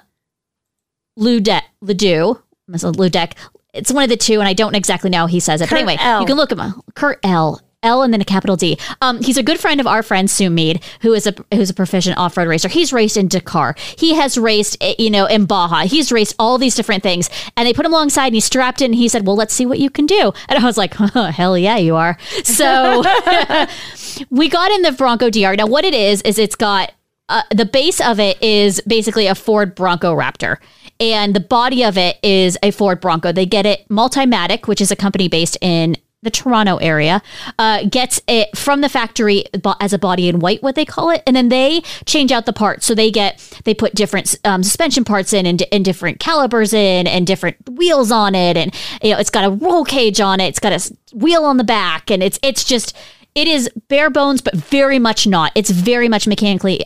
Ludek Ledoux. Ludek. It's one of the two, and I don't exactly know how he says it. Kurt but anyway, L. you can look at him up. Kurt L. L and then a capital D. Um, he's a good friend of our friend Sue Mead, who is a who's a proficient off road racer. He's raced in Dakar. He has raced, eh, you know, in Baja. He's raced all these different things, and they put him alongside, and he strapped in. And he said, "Well, let's see what you can do." And I was like, oh, "Hell yeah, you are!" So we got in the Bronco DR. Now, what it is is it's got uh, the base of it is basically a Ford Bronco Raptor. And the body of it is a Ford Bronco. They get it Multimatic, which is a company based in the Toronto area, uh, gets it from the factory as a body in white, what they call it, and then they change out the parts. So they get they put different um, suspension parts in and, and different calipers in and different wheels on it, and you know it's got a roll cage on it, it's got a wheel on the back, and it's it's just it is bare bones, but very much not. It's very much mechanically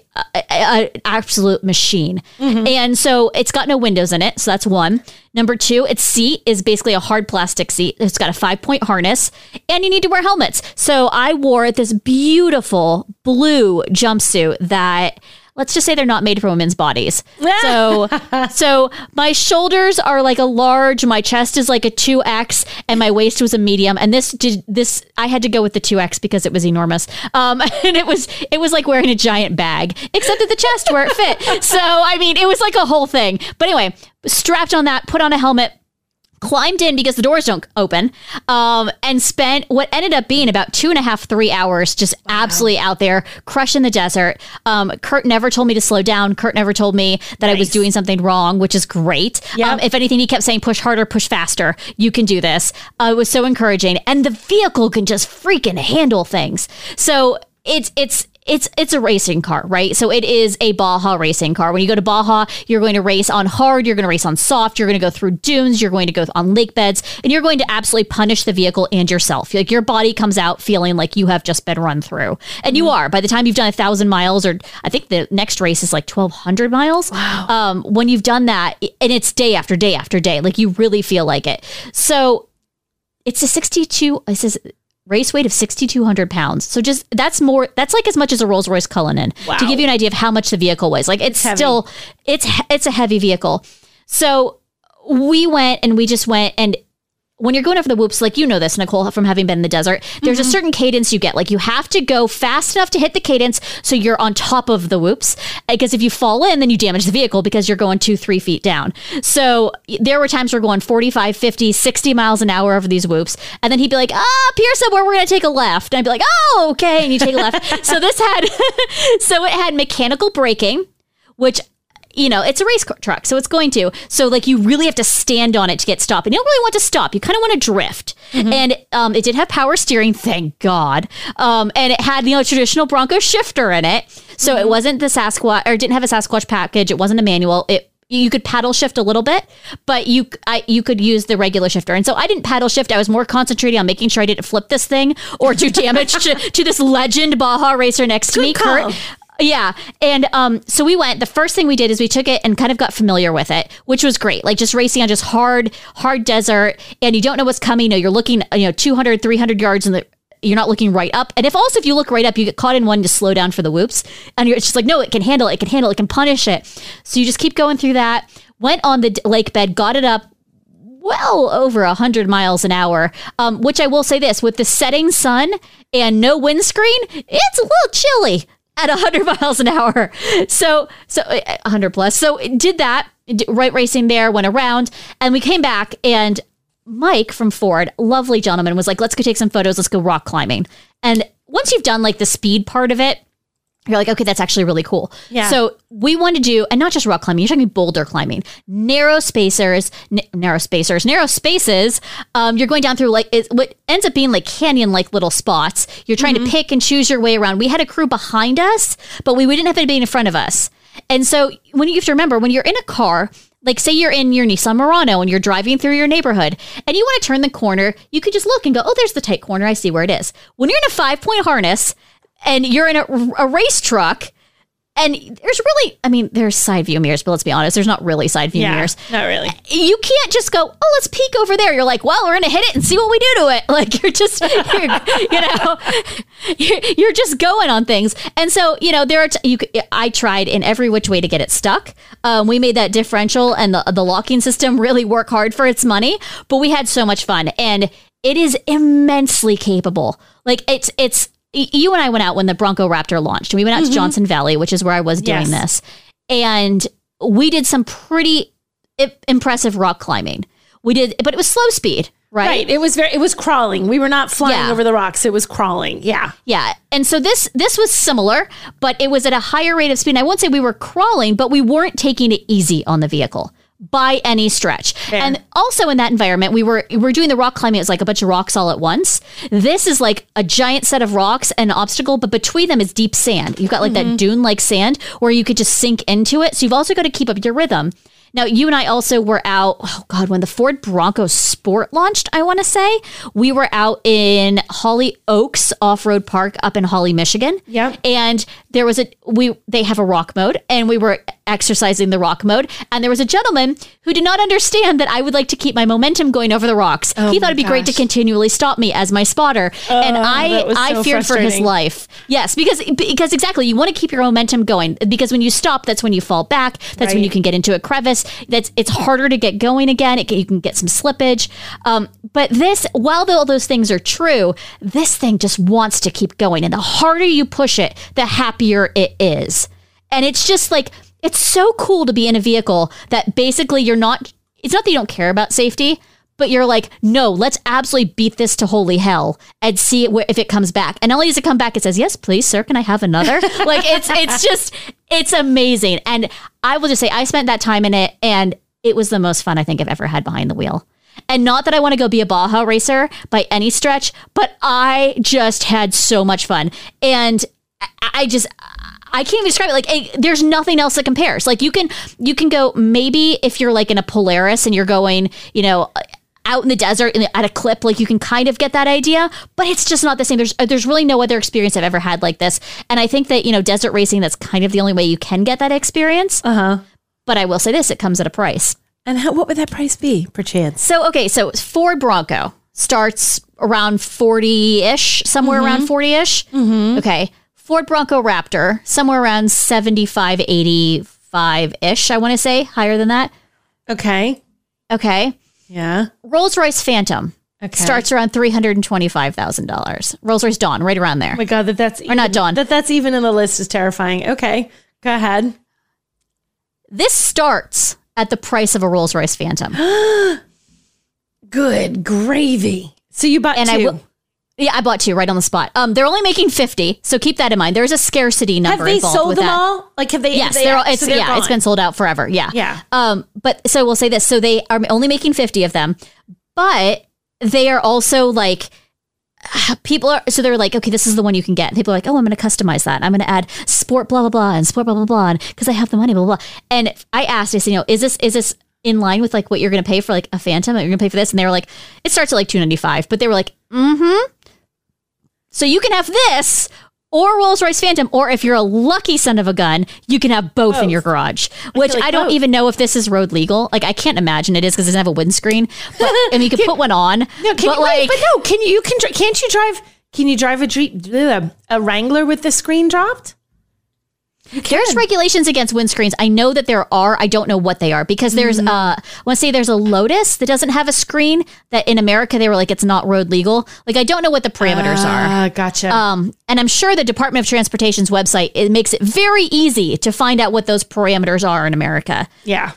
an absolute machine. Mm-hmm. And so it's got no windows in it. So that's one. Number two, its seat is basically a hard plastic seat. It's got a five point harness and you need to wear helmets. So I wore this beautiful blue jumpsuit that. Let's just say they're not made for women's bodies. So, so my shoulders are like a large, my chest is like a two X, and my waist was a medium. And this did this. I had to go with the two X because it was enormous. Um, and it was it was like wearing a giant bag, except at the chest where it fit. So I mean, it was like a whole thing. But anyway, strapped on that, put on a helmet climbed in because the doors don't open um, and spent what ended up being about two and a half three hours just absolutely out there crushing the desert. Um, kurt never told me to slow down. Kurt never told me that i was doing something wrong which is great. Yeah. um, if anything he kept saying push harder push faster. You can do this. Uh, it was so encouraging. And the vehicle can just freaking handle things. So it's it's it's it's a racing car, right? So it is a Baja racing car. When you go to Baja, you're going to race on hard, you're going to race on soft, you're going to go through dunes, you're going to go on lake beds, and you're going to absolutely punish the vehicle and yourself. Like your body comes out feeling like you have just been run through, and you are. By the time you've done a thousand miles, or I think the next race is like twelve hundred miles. Wow. Um, when you've done that, and it's day after day after day, like you really feel like it. So it's a 62 it says race weight of 6200 pounds so just that's more that's like as much as a rolls royce cullinan Wow. to give you an idea of how much the vehicle weighs like it's, heavy. still it's it's a heavy vehicle so we went and we just went and when you're going over the whoops, like you know this, Nicole, from having been in the desert, there's a certain cadence you get. Like you have to go fast enough to hit the cadence so you're on top of the whoops. Because if you fall in, then you damage the vehicle because you're going two, three feet down. So there were times we're going 45, 50, 60 miles an hour over these whoops. And then he'd be like, ah, up here somewhere, we're going to take a left. And I'd be like, oh, okay. And you take a left. so this had, so it had mechanical braking, which you know, it's a race car truck, so it's going to. So, like, you really have to stand on it to get stopped. And you don't really want to stop. You kind of want to drift. And um, it did have power steering, thank God. Um, and it had, you know, traditional Bronco shifter in it. So it wasn't the Sasquatch, or it didn't have a Sasquatch package. It wasn't a manual. It you could paddle shift a little bit, but you I, you could use the regular shifter. And so I didn't paddle shift. I was more concentrating on making sure I didn't flip this thing or do damage to, to this legend Baja racer next to me, call. Kurt. Yeah. And um, so we went. The first thing we did is we took it and kind of got familiar with it, which was great. Like just racing on just hard, hard desert, and you don't know what's coming. Know, you're looking, you know, 200, 300 yards in the you're not looking right up. And if also if you look right up, you get caught in one to slow down for the whoops. And you're it's just like, no, it can handle it, it can handle it, it can punish it. So you just keep going through that. Went on the lake bed, got it up well over 100 miles an hour um, which i will say this with the setting sun and no windscreen it's a little chilly at 100 miles an hour. So so uh, 100 plus. So did that right racing there went around and we came back and mike from ford lovely gentleman was like let's go take some photos. Let's go rock climbing. And once you've done like the speed part of it you're like, okay, that's actually really cool. Yeah. So we want to do, and not just rock climbing, you're talking boulder climbing, narrow spacers, n- narrow spacers, narrow spaces. Um, you're going down through like it, what ends up being like canyon like little spots. You're trying to pick and choose your way around. We had a crew behind us, but we, we didn't have anybody in front of us. And so when you have to remember, when you're in a car, like say you're in your Nissan Murano and you're driving through your neighborhood and you want to turn the corner, you could just look and go, oh, there's the tight corner. I see where it is. When you're in a five point harness and you're in a, a race truck and there's really i mean there's side view mirrors but let's be honest there's not really side view Yeah, mirrors. not really. you can't just go oh let's peek over there. You're like well we're gonna hit it and see what we do to it. Like you're just you're, you know you're, you're just going on things. And so you know there are t- you i tried in every which way to get it stuck. Um, we made that differential and the, the locking system really work hard for its money but we had so much fun and it is immensely capable. Like it's it's you and I went out when the Bronco Raptor launched. We went out to mm-hmm. Johnson Valley, which is where I was doing Yes. this. And we did some pretty impressive rock climbing. We did, but it was slow speed, right? Right. It was very. It was crawling. We were not flying Yeah. over the rocks. It was crawling. Yeah. Yeah. And so this this was similar, but it was at a higher rate of speed. And I won't say we were crawling, but we weren't taking it easy on the vehicle by any stretch. And also in that environment, we were we're doing the rock climbing. It was like a bunch of rocks all at once. This is like a giant set of rocks and an obstacle, but between them is deep sand. You've got like that mm-hmm. dune like sand where you could just sink into it. So you've also got to keep up your rhythm. Now, you and I also were out, oh God, when the Ford Bronco Sport launched, I want to say, we were out in Holly Oaks Off Road Park up in Holly, Michigan. Yep. And there was a, we, they have a rock mode and we were exercising the rock mode. And there was a gentleman who did not understand that I would like to keep my momentum going over the rocks. he thought Oh it'd be great to continually stop me as my spotter. and I, was I feared for his life. Yes, because, because exactly, you want to keep your momentum going because when you stop, that's when you fall back. That's when you can get into a crevice. That's it's harder to get going again. It, you can get some slippage. Um, but this, while all those things are true, this thing just wants to keep going, and the harder you push it, the happier it is. And it's just like it's so cool to be in a vehicle that basically you're not. It's not that you don't care about safety. But you're like, no, let's absolutely beat this to holy hell and see if it comes back. And not only does it come back, it says, yes, please, sir, can I have another? like it's it's just it's amazing. And I will just say, I spent that time in it, and it was the most fun I think I've ever had behind the wheel. And not that I want to go be a Baja racer by any stretch, but I just had so much fun. And I- just I can't even describe it. Like, eh, there's nothing else that compares. Like, you can you can go maybe if you're like in a Polaris and you're going, you know, out in the desert and at a clip, like you can kind of get that idea, but it's just not the same. There's uh, there's really no other experience I've ever had like this. And I think that you know, desert racing that's kind of the only way you can get that experience. Uh huh. But I will say this: it comes at a price. And how, what would that price be, perchance? So okay, so Ford Bronco starts around 40-ish, somewhere around mm-hmm. 40-ish. Mm-hmm. Okay. Ford Bronco Raptor, somewhere around 75, 85-ish, I want to say, higher than that. Okay. Okay. Yeah. Rolls-Royce Phantom Okay. starts around $325,000. Rolls-Royce Dawn, right around there. Oh my God, that that's even, not Dawn. That that's even in the list is terrifying. Okay. Go ahead. This starts at the price of a Rolls-Royce Phantom. Good gravy. So you bought And two. I Yeah, I bought two right on the spot. Um, they're only making 50, so keep that in mind. There's a scarcity number. have they involved sold with them that. all? Like have they? Yes, have they, they're all, it's so they're yeah, it's been sold out forever. Yeah. Yeah. Um, but so we'll say this. So they are only making 50 of them, but they are also like people are so they're like, okay, this is the one you can get. People are like, oh, I'm gonna customize that. I'm gonna add sport blah blah blah and sport blah blah blah because I have the money, blah blah blah. And I asked, I said, you know, is this is this in line with like what you're gonna pay for like a phantom? You're gonna pay for this? And they were like, it starts at like 295, but they were like, mm-hmm. So you can have this or Rolls Royce Phantom, or if you're a lucky son of a gun, you can have both, in your garage. Which I, like don't both. even know if this is road legal. Like I can't imagine it is because it doesn't have a windscreen. But I mean, you can put one on. No, can but you, like, but no, can you, you can, can't you drive, can you drive a, dre- a Wrangler with the screen dropped? There's regulations against windscreens. I know that there are. I don't know what they are because there's Mm-hmm. uh I want to say there's a Lotus that doesn't have a screen that in America they were like it's not road legal. Like I don't know what the parameters are. Ah, gotcha. Um, and I'm sure the Department of Transportation's website it makes it very easy to find out what those parameters are in America. yeah.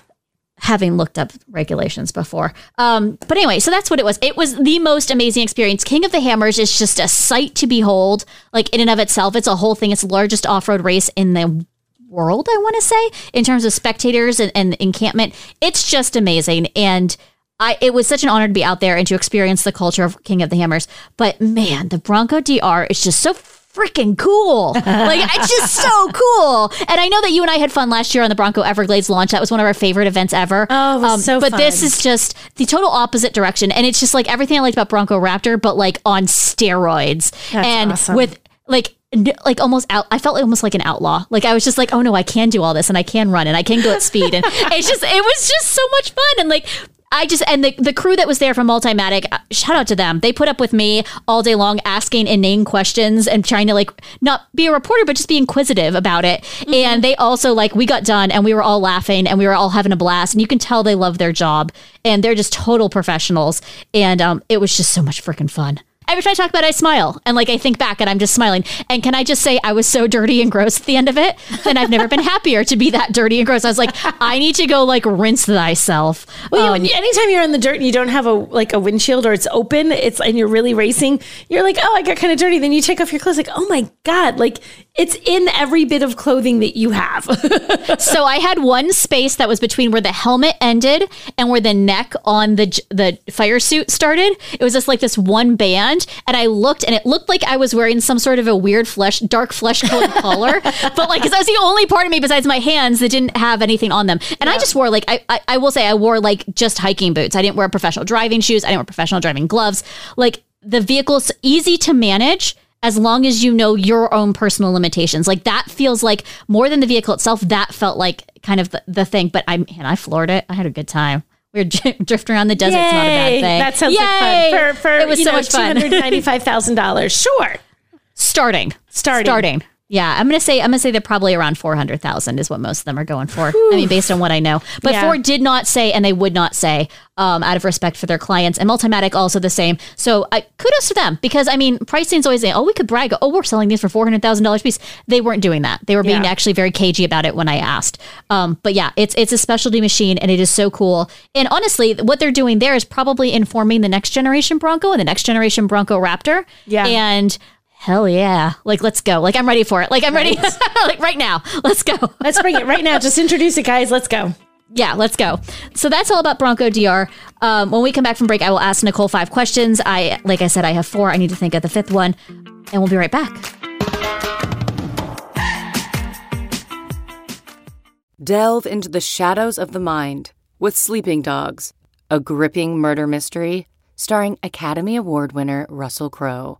Having looked up regulations before. Um, but anyway, so that's what it was. It was the most amazing experience. King of the Hammers is just a sight to behold, like in and of itself. It's a whole thing. It's the largest off road race in the world, I want to say, in terms of spectators and, and encampment. It's just amazing. And I, it was such an honor to be out there and to experience the culture of King of the Hammers. But man, the Bronco DR is just so freaking cool. like it's just so cool. And I know that you and I had fun last year on the Bronco Everglades launch. That was one of our favorite events ever. Um, Oh, it was so But this is just the total opposite direction. And it's just like everything I liked about Bronco Raptor, but like on steroids. That's and awesome. with like like almost out I felt almost like an outlaw. Like I was just like, oh no, I can do all this and I can run and I can go at speed. And it's just it was just so much fun. And like I just and the, the crew that was there from Multimatic, uh, shout out to them. They put up with me all day long asking inane questions and trying to like not be a reporter but just be inquisitive about it. And they also like we got done and we were all laughing and we were all having a blast and you can tell they love their job and they're just total professionals and um it was just so much freaking fun every time I talk about it, I smile and like I think back and I'm just smiling. And can I just say I was so dirty and gross at the end of it? And I've never been happier to be that dirty and gross. I was like, I need to go like rinse thyself. Well, Um, you, anytime you're in the dirt and you don't have a like a windshield or it's open, it's and you're really racing, you're like, oh, I got kind of dirty. Then you take off your clothes, like, oh my god, like it's in every bit of clothing that you have. so I had one space that was between where the helmet ended and where the neck on the the fire suit started. It was just like this one band, and I looked, and it looked like I was wearing some sort of a weird flesh, dark flesh colored collar, but like because that was the only part of me besides my hands that didn't have anything on them, and I just wore like I, I I will say I wore like just hiking boots. I didn't wear professional driving shoes. I didn't wear professional driving gloves. Like the vehicle's easy to manage as long as you know your own personal limitations. Like that feels like more than the vehicle itself, that felt like kind of the, the thing. But I and I floored it. I had a good time. We were drifting around the desert. It's not a bad thing. That sounds Yay! like fun. For, for it was so know, much fun. Two hundred ninety-five thousand dollars. Sure. Starting. Starting. Starting. Yeah, I'm gonna say I'm gonna say they're probably around four hundred thousand is what most of them are going for. I mean, based on what I know. But Yeah. Ford did not say, and they would not say, um, out of respect for their clients, and Multimatic also the same. So I kudos to them because I mean, pricing's always saying, oh, we could brag, oh, we're selling these for four hundred thousand dollars a piece. They weren't doing that. They were being Yeah. actually very cagey about it when I asked. Um, but yeah, it's it's a specialty machine, and it is so cool. And honestly, what they're doing there is probably informing the next generation Bronco and the next generation Bronco Raptor. Yeah. and Hell yeah. Like, let's go. Like, I'm ready for it. Like, I'm ready. like, right now. Let's go. Let's bring it right now. Just introduce it, guys. Let's go. Yeah, let's go. So that's all about Bronco DR. Um, when we come back from break, I will ask Nicole five questions. I, like I said, I have four. I need to think of the fifth one, and we'll be right back. Delve into the shadows of the mind with Sleeping Dogs, a gripping murder mystery starring Academy Award winner Russell Crowe.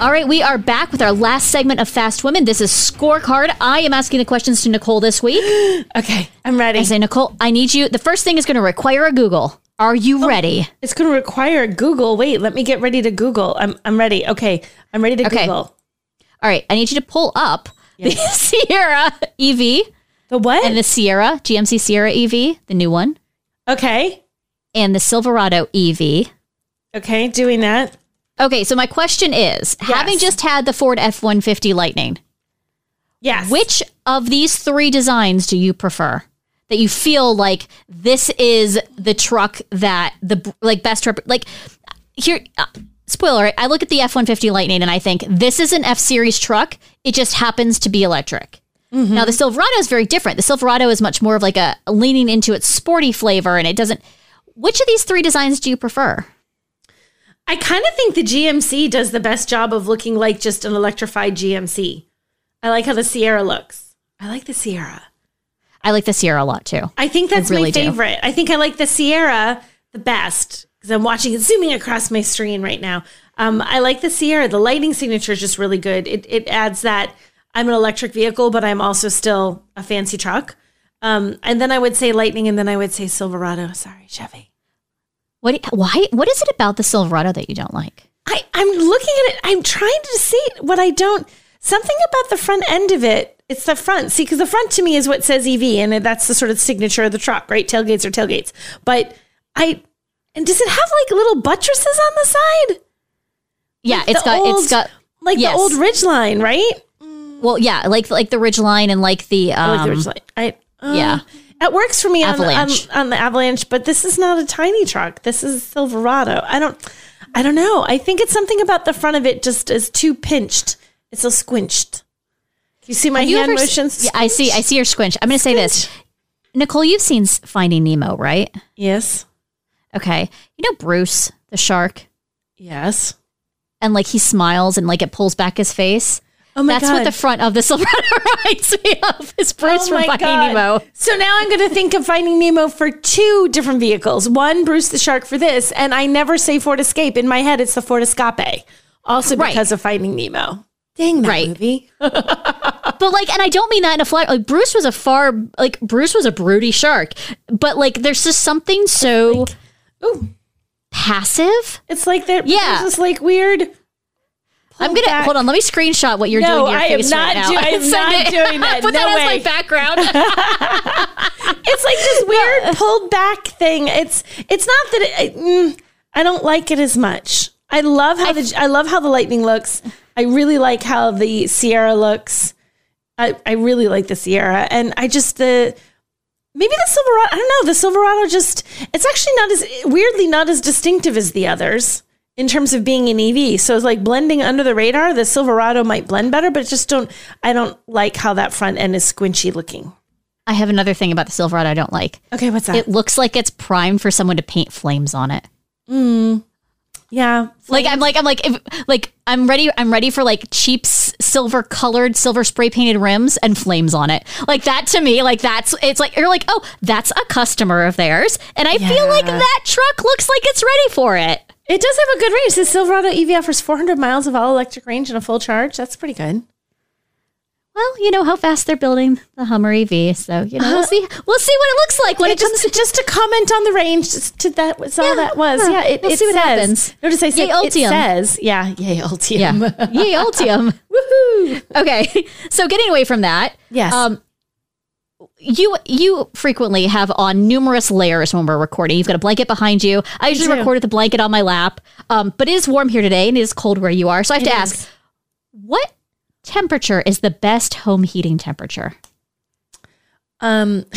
All right, we are back with our last segment of Fast Women. This is Scorecard. I am asking the questions to Nicole this week. Okay, I'm ready. I say, Nicole, I need you. The first thing is going to require a Google. Are you oh, ready? It's going to require a Google. Wait, let me get ready to Google. I'm I'm ready. Okay, I'm ready to Okay. Google. All right, I need you to pull up the Sierra EV The what? and the Sierra, GMC Sierra EV, the new one, okay, and the Silverado EV. okay, doing that. Okay, so my question is having just had the Ford F 150 Lightning, Yes. which of these three designs do you prefer? That you feel like this is the truck that the like best rep- like here. Uh, spoiler, I look at the F 150 Lightning and I think this is an F Series truck. It just happens to be electric. Now, the Silverado is very different. The Silverado is much more of like a leaning into its sporty flavor and it doesn't. Which of these three designs do you prefer? I kind of think the GMC does the best job of looking like just an electrified GMC. I like how the Sierra looks. I like the Sierra. I like the Sierra a lot too. I think that's really my do. favorite. I think I like the Sierra the best because I'm watching it zooming across my screen right now. Um, I like the Sierra. The lighting signature is just really good. It it adds that I'm an electric vehicle, but I'm also still a fancy truck. Um, and then I would say Lightning, and then I would say Silverado. Sorry, Chevy. What? Why? What is it about the Silverado that you don't like? I, I'm looking at it. I'm trying to see what I don't. Something about the front end of it. It's the front. See, because the front to me is what says EV, and that's the sort of signature of the truck, right? Tailgates or tailgates. But I. And does it have like little buttresses on the side? Yeah, The it's got old- it's got Like Yes. the old Ridgeline, right? well, yeah, like like the Ridgeline and like the um, I like the Ridgeline. I, uh, yeah. It works for me on, on, on the Avalanche, but this is not a tiny truck. This is Silverado. I don't. I don't know. I think it's something about the front of it just is too pinched. It's so squinched. You see my Have hand s- motions? Yeah, I see. I see your squinch. I'm going to say this, Nicole. You've seen Finding Nemo, right? Yes. Okay. You know Bruce the shark, Yes. and like he smiles and like it pulls back his face. Oh my That's god. what the front of the Silverado reminds me of. Is Bruce Oh from Finding God. Nemo? So now I'm going to think of Finding Nemo for two different vehicles. One, Bruce the Shark for this, and I never say Ford Escape. In my head, it's the Ford Escape, also Right. because of Finding Nemo. Dang that Right. movie. But like, and I don't mean that in a flat. Like Bruce was a far like Bruce was a broody shark, but like there's just something so Ooh, passive. it's like that. Yeah. There's this like weird. I'm gonna back. hold on. Let me screenshot what you're No, doing. Your I am not right now. do- I am not it. doing that. Put No that way. as my background. It's like this weird pulled back thing. It's it's not that it, I, mm, I don't like it as much. I love how the I love how the lightning looks. I really like how the Sierra looks. I, I really like the Sierra, and I just the maybe the Silverado. I don't know. The Silverado just it's actually not as weirdly not as distinctive as the others in terms of being an EV. So it's like blending under the radar. The Silverado might blend better, but just don't. I don't like how that front end is squinchy looking. I have another thing about the Silverado I don't like. Okay, what's that? It looks like it's primed for someone to paint flames on it. Mm. yeah, Like I'm like I'm like if, like I'm ready I'm ready for like cheap silver colored silver spray painted rims and flames on it. Like that to me like that's it's like you're like oh that's a customer of theirs and I feel like that truck looks like it's ready for it. It does have a good range. The Silverado EV offers 400 miles of all electric range and a full charge. That's pretty good. Well, you know how fast they're building the Hummer EV, so you know Uh-huh. we'll see we'll see what it looks like when it comes just, just to comment on the range, just to that was all Yeah, that was. yeah, it, we'll it see what says, happens. Notice I say Yay, it says, yeah, yay, Ultium. Yeah. Yay, Ultium. Woohoo. Okay. So getting away from that. Yes. Um, you you frequently have on numerous layers when we're recording. You've got a blanket behind you. I usually record with a blanket on my lap. Um, but it is warm here today and it is cold where you are. So I have to ask, what temperature is the best home heating temperature? Um,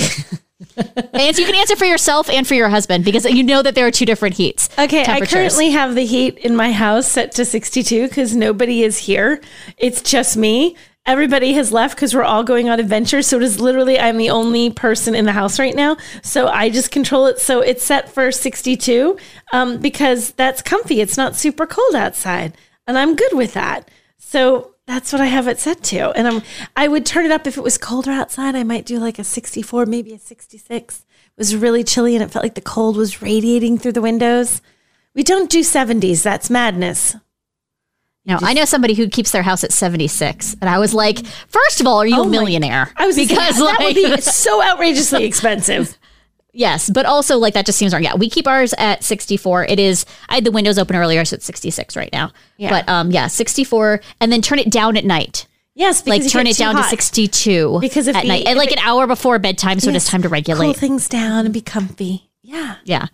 And you can answer for yourself and for your husband because you know that there are two different heats. okay, I currently have the heat in my house set to 62 because nobody is here. It's just me. Everybody has left because we're all going on adventures. So it is literally, I'm the only person in the house right now. So I just control it. So it's set for 62 um, because that's comfy. It's not super cold outside. And I'm good with that. So that's what I have it set to. And I'm, I would turn it up if it was colder outside. I might do like a 64, maybe a 66. It was really chilly and it felt like the cold was radiating through the windows. We don't do 70s. That's madness. Now, I know somebody who keeps their house at 76. And I was like, first of all, are you Oh a my- millionaire? I was because that like, would be so outrageously expensive. Yes, but also like that just seems wrong. Yeah, we keep ours at 64. It is I had the windows open earlier, so it's 66 right now. Yeah. But um yeah, 64 and then turn it down at night. Yes, because Like turn it down hot. to 62 Because if at the- night. And like it- an hour before bedtime so it is time to Cool regulate. things down and be comfy. Yeah. Yeah.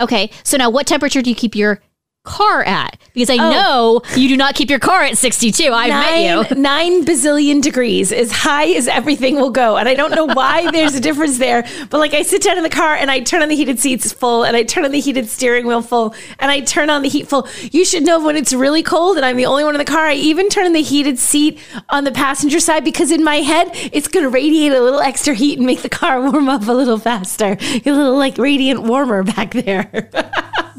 Okay. So now what temperature do you keep your car at? Because Oh. I know you do not keep your car at 62. I've met you. nine bazillion degrees, as high as everything will go. And I don't know why there's a difference there, but like I sit down in the car and I turn on the heated seats full and I turn on the heated steering wheel full and I turn on the heat full. You should know when it's really cold and I'm the only one in the car. I even turn on the heated seat on the passenger side because in my head, it's going to radiate a little extra heat and make the car warm up a little faster. A little like radiant warmer back there.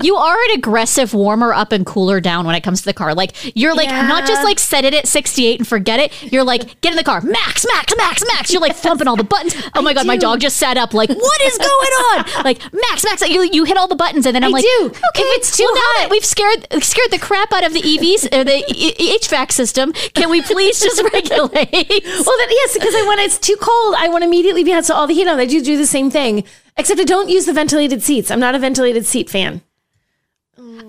You are an aggressive warmer up and cooler down when it comes to the car. Like you're like not just like set it at 68 and forget it. You're like get in the car, max, max, max, max. You're like thumping all the buttons. Oh my god, my dog just sat up. Like what is going on? Like max, max. You, you hit all the buttons and then I'm I like, do. okay, If it's too well, now hot- that we've scared scared the crap out of the EVs, or uh, the E- HVAC system. Can we please just regulate? Well, then, yes, because I, when it's too cold, I want to immediately be had so all the heat on. I do do the same thing, except I don't use the ventilated seats. I'm not a ventilated seat fan.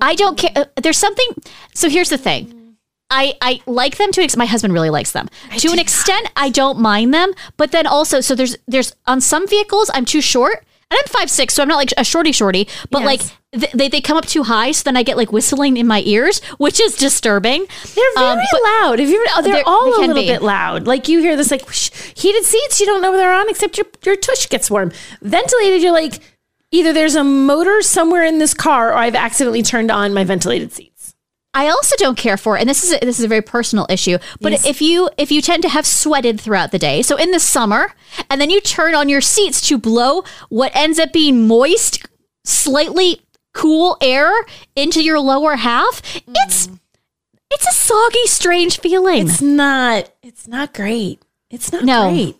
I don't care. uh, There's something. So here's the thing. I, I like them to ex- my husband really likes them to an extent I don't mind them but then also so there's there's on some vehicles I'm too short and I'm five six so I'm not like a shorty shorty but Yes. like th- they, they come up too high so then I get like whistling in my ears which is disturbing They're very Um, loud. Have you? oh, They're, They're- all they a little be. bit loud. Like you hear this, like whoosh, heated seats. You don't know where they're on, except your your tush gets warm. Ventilated, you're like either there's a motor somewhere in this car, or I've accidentally turned on my ventilated seats. I also don't care for, and this is a, this is a very personal issue. But if you if you tend to have sweated throughout the day, so in the summer, and then you turn on your seats to blow what ends up being moist, slightly cool air into your lower half, it's it's a soggy, strange feeling. It's not. It's not great. It's not No. great.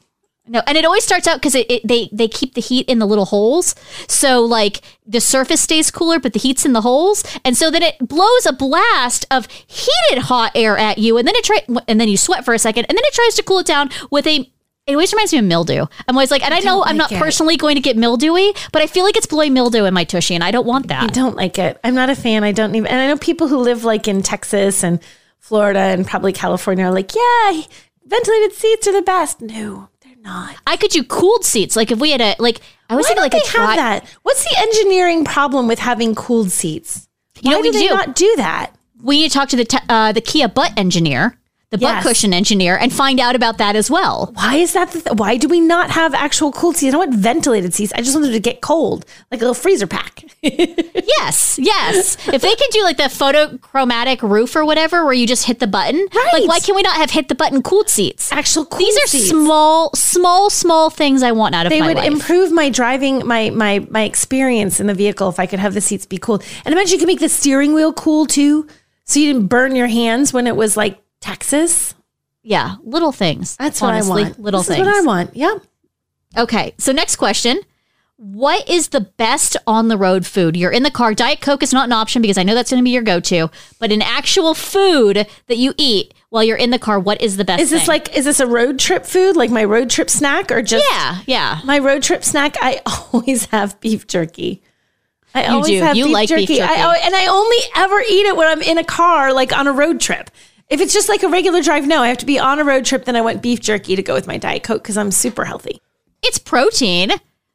No, and it always starts out because it, it, they they keep the heat in the little holes, so like the surface stays cooler, but the heat's in the holes, and so then it blows a blast of heated hot air at you, and then it try and then you sweat for a second, and then it tries to cool it down with a. It always reminds me of mildew. I'm always like, and I, know don't I'm not it. personally going to get mildewy, but I feel like it's blowing mildew in my tushy, and I don't want that. I don't like it. I'm not a fan. I don't even. And I know people who live like in Texas and Florida and probably California are like, yeah, ventilated seats are the best. No, not. I could do cooled seats, like if we had a like. I was Why thinking like a tri- have that? What's the engineering problem with having cooled seats? You know Why do we they do? not do that? we need to talk to the te- uh, the Kia butt engineer, the butt Yes. cushion engineer, and find out about that as well. Why is that? The th- why do we not have actual cooled seats? I don't want ventilated seats. I just want them to get cold, like a little freezer pack. Yes, yes. if they can do like the photochromatic roof or whatever, where you just hit the button, Right. like why can we not have hit the button cooled seats? Actual cooled These are seats. small, small, small things I want out of they would life. improve my driving my my my experience in the vehicle if I could have the seats be cool. And imagine you could make the steering wheel cool too, so you didn't burn your hands when it was like Texas. yeah, little things. That's what I want. Little this things. What I want. Yep. Okay, so next question. What is the best on the road food? You're in the car. Diet Coke is not an option because I know that's going to be your go to. But an actual food that you eat while you're in the car, what is the best? Is this thing? like is this a road trip food, like my road trip snack, or just Yeah, yeah. my road trip snack? I always have beef jerky. I always do. have You beef like beef jerky. I, and I only ever eat it when I'm in a car, like on a road trip. If it's just like a regular drive, no, I have to be on a road trip. Then I want beef jerky to go with my diet coke because I'm super healthy. It's protein.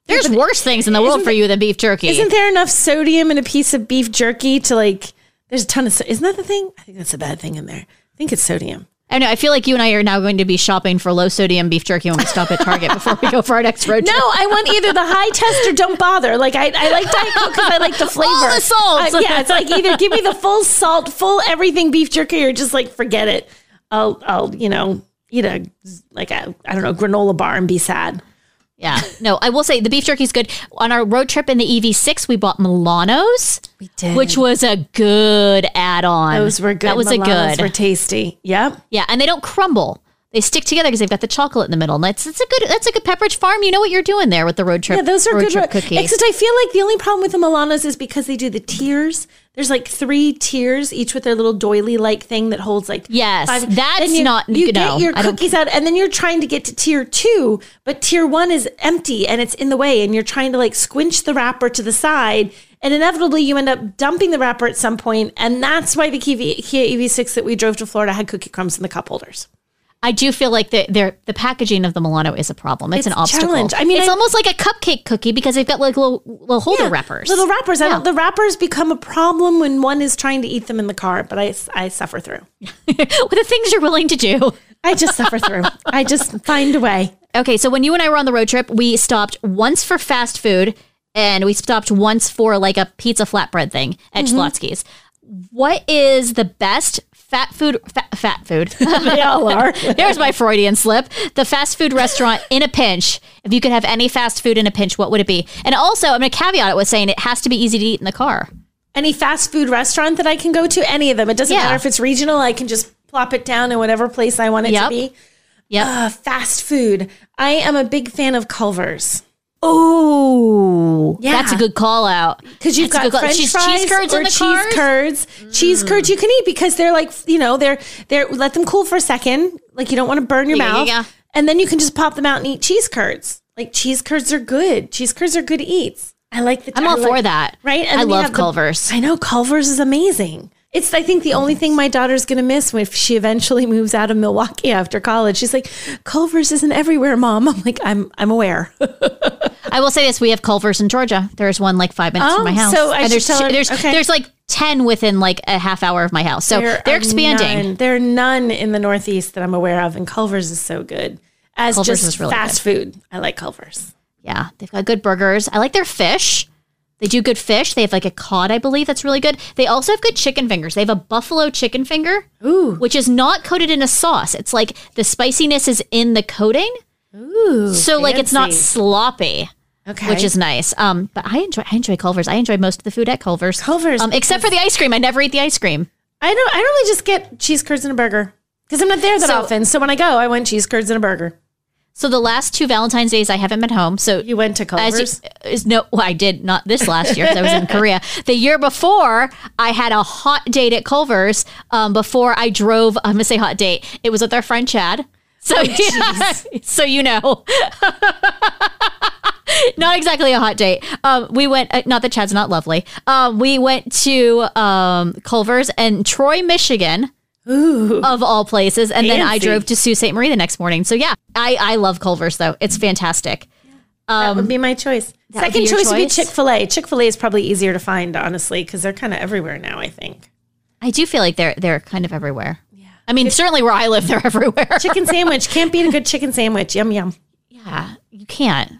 There's worse things in the world for you than beef jerky. Isn't there enough sodium in a piece of beef jerky to like? There's a ton of. Isn't that the thing? I think that's a bad thing in there. I think it's sodium. I know. I feel like you and I are now going to be shopping for low sodium beef jerky when we stop at Target before we go for our next road trip. No. I want either the high test or don't bother. Like I, I like Diet Coke because I like the flavor. All the salts. Uh, yeah, it's like either give me the full salt, full everything beef jerky, or just like forget it. I'll, I'll, you know, eat a like a I don't know granola bar and be sad. Yeah. No, I will say the beef jerky is good. On our road trip in the EV6, we bought Milanos, We did. which was a good add-on. those were good. That was Milanos a good. Were tasty. Yep. yeah, and they don't crumble. They stick together because they've got the chocolate in the middle. And that's it's a good that's a good Pepperidge Farm. You know what you're doing there with the road trip. Yeah, those are road good. trip ro- cookies. Except I feel like the only problem with the Milanos is because they do the tiers. There's like three tiers, each with their little doily like thing that holds like Yes, five- that's you, not- You no, get your cookies out, and then you're trying to get to tier two, but tier one is empty and it's in the way, and you're trying to like squinch the wrapper to the side, and inevitably you end up dumping the wrapper at some point, and that's why the Kia, Kia EV6 that we drove to Florida had cookie crumbs in the cup holders. I do feel like the the the packaging of the Milano is a problem. It's, It's an obstacle. challenge. I mean, it's I- almost like a cupcake cookie because they've got like little little holder Yeah, wrappers. Little wrappers. Yeah. the wrappers become a problem when one is trying to eat them in the car, but I, I suffer through. With the things you're willing to do. I just suffer through. I just find a way. Okay, so when you and I were on the road trip, we stopped once for fast food and we stopped once for like a pizza flatbread thing at Mm-hmm. Schlotzsky's. What is the best fat food fat, fat food? They all are. There's my Freudian slip. The fast food restaurant in a pinch. If you could have any fast food in a pinch, what would it be? And also, I'm going to caveat it with saying it has to be easy to eat in the car. Any fast food restaurant that I can go to, any of them. It doesn't Yeah. matter if it's regional. I can just plop it down in whatever place I want it Yep. to be. Yeah. Uh, fast food. I am a big fan of Culver's. Oh, Yeah. that's a good call out. Because you've That's got. French cheese, fries cheese curds or in the cheese cars. curds. Cheese mm. curds you can eat because they're like you know they're they're let them cool for a second. Like you don't want to burn your Yeah, mouth, yeah. and then you can just pop them out and eat cheese curds. Like cheese curds are good. Cheese curds are good eats. I like the. I'm all like- for that. Right? And I love have the- Culver's. I know Culver's is amazing. It's I think the only thing my daughter's gonna miss if she eventually moves out of Milwaukee after college. She's like, Culver's isn't everywhere, mom. I'm like, I'm I'm aware. I will say this: we have Culver's in Georgia. There's one like five minutes from Oh, my house. so I and there's her- there's okay. there's like ten within like a half hour of my house. So There they're expanding. None, there are none in the Northeast that I'm aware of, and Culver's is so good. As Culver's just really fast food, I like Culver's. Yeah, they've got good burgers. I like their fish. They do good fish. They have like a cod, I believe, that's really good. They also have good chicken fingers. They have a buffalo chicken finger, Ooh. which is not coated in a sauce. It's like the spiciness is in the coating, Ooh, so like it's not sloppy. okay, Which is nice. Um, but I enjoy I enjoy Culver's. I enjoy most of the food at Culver's. Culver's, um, except for the ice cream. I never eat the ice cream. I don't. I normally just get cheese curds and a burger because I'm not there that So- often. So when I go, I want cheese curds and a burger. So the last two Valentine's days I haven't been home. So You went to Culver's. you- is no, well, I did not this last year 'cause I was in Korea. The year before, I had a hot date at Culver's. Um, before I drove, I'm gonna say hot date. It was with our friend Chad. So, so you know, not exactly a hot date. Um, we went. Uh, not that Chad's not lovely. Um, we went to um, Culver's and Troy, Michigan. Of all places, and then I drove to Sault Ste. Marie the next morning. So yeah, I I love Culver's though; it's fantastic. Um, that would be my choice. That would Second choice would be? Chick Fil A. Chick Fil A is probably easier to find, honestly, because they're kind of everywhere now. I think I do feel like they're they're kind of everywhere. Yeah. I mean, certainly where I live, they're everywhere. chicken sandwich can't beat a good chicken sandwich. Yum yum. yeah, you can't.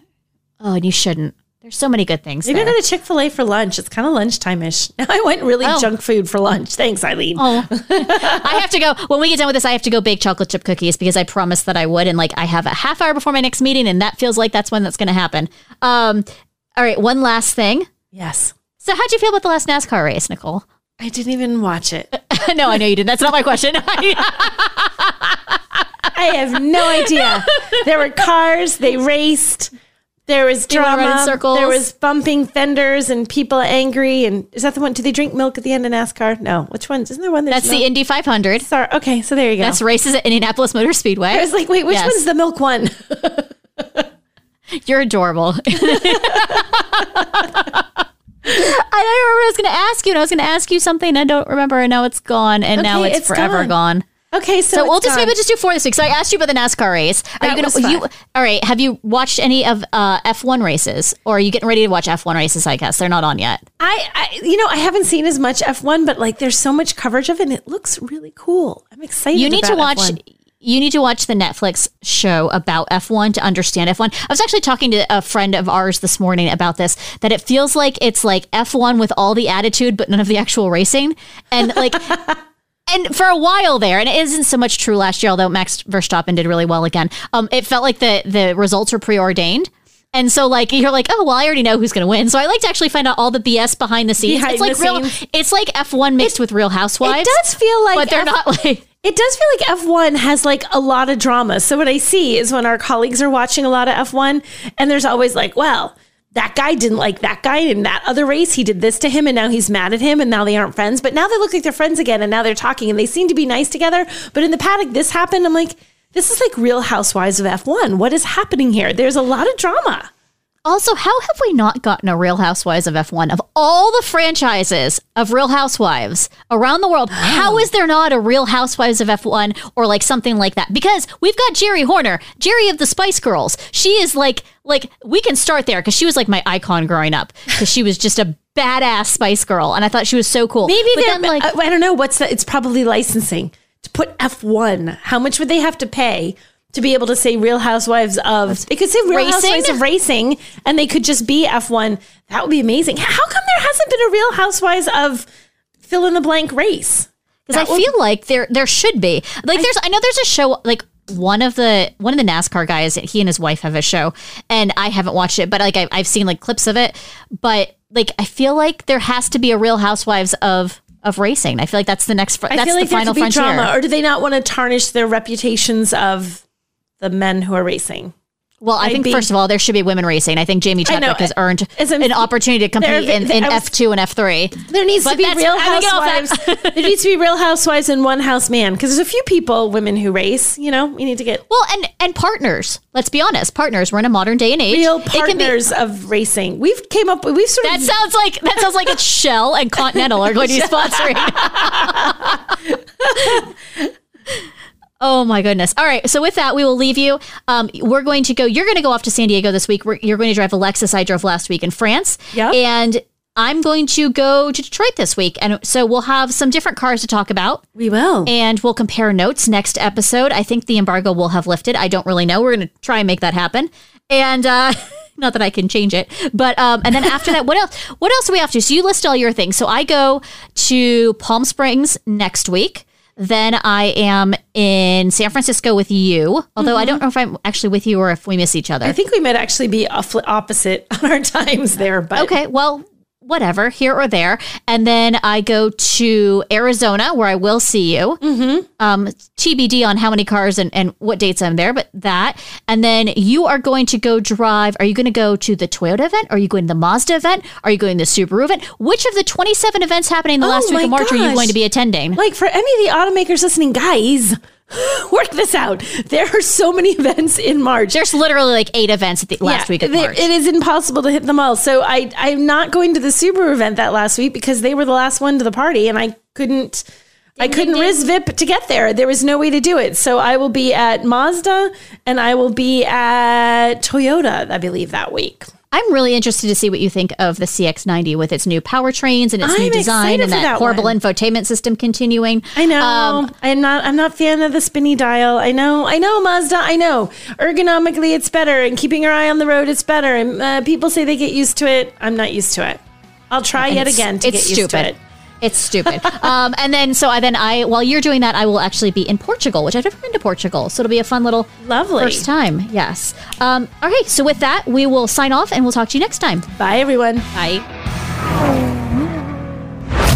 Oh, and you shouldn't. There's so many good things Maybe there. I go to Chick Fil A for lunch. It's kind of lunchtime ish. I went really Oh. junk food for lunch. Thanks, Eileen. Oh, I have to go. When we get done with this, I have to go bake chocolate chip cookies because I promised that I would. And like, I have a half hour before my next meeting, and that feels like that's when that's going to happen. Um, all right, one last thing. Yes, So, how'd you feel about the last NASCAR race, Nicole? I didn't even watch it. no, I know you didn't. That's not my question. I have no idea. There were cars. They raced. There was drama. circles. There was bumping fenders and people angry. And is that the one? Do they drink milk at the end of NASCAR? No. Which one? Isn't there one? That's the? Indy 500. Sorry. Okay, so there you go. That's races at Indianapolis Motor Speedway. I was like, wait, which Yes. one's the milk one? You're adorable. I don't remember I was going to ask you, and I was going to ask you something. I don't remember, and now it's gone, and now it's, it's forever gone. gone. Okay, so, So we'll just gone. maybe just do four this week. So I asked you about the NASCAR race. Are That you gonna? You, all right. Have you watched any of uh, F1 races, or are you getting ready to watch F1 races? I guess they're not on yet. I, I, you know, I haven't seen as much F1, but like there's so much coverage of it and it looks really cool. I'm excited. You need to watch. F1. You need to watch the Netflix show about F1 to understand F1. I was actually talking to a friend of ours this morning about this that it feels like it's like F1 with all the attitude but none of the actual racing. And like and for a while there, and it isn't so much true last year, although Max Verstappen did really well again. Um, it felt like the the results were preordained. And so, like, you're like, oh, well, I already know who's going to win. So I like to actually find out all the BS behind the scenes. Behind it's like real. scenes. It's like F1 mixed with Real Housewives. It does feel like but they're F- not like. It does feel like F1 has like a lot of drama. So what I see is when our colleagues are watching a lot of F1 and there's always like, well, that guy didn't like that guy in that other race. He did this to him and now he's mad at him and now they aren't friends. But now they look like they're friends again and now they're talking and they seem to be nice together. But in the paddock, this happened. I'm like, this is like real housewives of F1. What is happening here? There's a lot of drama. Also, how have we not gotten a Real Housewives of F1 of all the franchises of Real Housewives around the world? How is there not a Real Housewives of F1 or like something like that? Because we've got Geri Horner, Geri of the Spice Girls. She is like like we can start there because she was like my icon growing up because she was just a badass Spice Girl and I thought she was so cool. Maybe But then, like I, uh, I don't know what's that. It's probably licensing to put F1. How much would they have to pay to be able to say Real Housewives of? They could say Real Racing? Housewives of Racing, and they could just be F1. That would be amazing. How come there hasn't been a Real Housewives of fill in the blank race? because I would- feel like there there should be like there's I know there's a show like one of the one of the NASCAR guys he and his wife have a show and I haven't watched it but like I've, I've seen like clips of it but like I feel like there has to be a Real Housewives of of racing I feel like that's the next fr- I that's feel like the final there could be frontier drama, or do they not want to tarnish their reputations of the men who are racing? well I I'd think be- first of all there should be women racing I think Jamie I know. Chadwick has earned an opportunity to compete There- in, in was- F2 and F3 There needs But to be Real I'm gonna get off Housewives. there needs to be Real Housewives and One House Man because there's a few people, women who race. You know, we need to get well and and partners let's be honest partners we're in a modern day and age real can be- partners of racing. We've came up. We've sort That of that sounds like that sounds like it's Shell and Continental are going to be sponsoring. oh my goodness! All right, so with that, we will leave you. Um, we're going to go. You're going to go off to San Diego this week. We're, you're going to drive Alexis. I drove last week in France. Yep. and. I'm going to go to Detroit this week. And so we'll have some different cars to talk about we will. and we'll compare notes next episode. I think the embargo will have lifted. I don't really know. We're going to try and make that happen. And uh not that I can change it. But um and then after that, what else what else do we have to? So you list all your things. So I go to Palm Springs next week. Then I am in San Francisco with you. Although I don't mm-hmm. know if I'm actually with you or if we miss each other. I think we might actually be opposite on our times there. But Okay, well, whatever, here or there. And then I go to Arizona where I will see you. Mm-hmm. Um, TBD on how many cars and, and what dates I'm there, but that. And then you are going to go drive. Are you going to go to the Toyota event? Are you going to the Mazda event? Are you going to the Subaru event? Which of the 27 events happening the Oh last week of March are you going to be attending? like for any of the automakers listening, guys, work this out. There are so many events in March. There's literally like eight events at the last Yeah, week of March. It is impossible to hit them all. So I I'm not going to the Subaru event that last week because they were the last one to the party and I couldn't I couldn't Riz Vip to get there. There was no way to do it. So I will be at Mazda and I will be at Toyota, I believe, that week. I'm really interested to see what you think of the CX90 with its new powertrains and its new I'm design and that, that horrible one. infotainment system continuing. I know. Um, I'm not. I'm not fan of the spinny dial. I know. I know Mazda. I know. Ergonomically, it's better, and keeping your eye on the road, it's better. And uh, people say they get used to it. I'm not used to it. I'll try yet again to get used to it. It's stupid. um, and then so I then I while you're doing that, I will actually be in Portugal, which I've never been to Portugal, so it'll be a fun little Lovely. first time. Yes. Um, okay, so with that, we will sign off and we'll talk to you next time. Bye, everyone. Bye.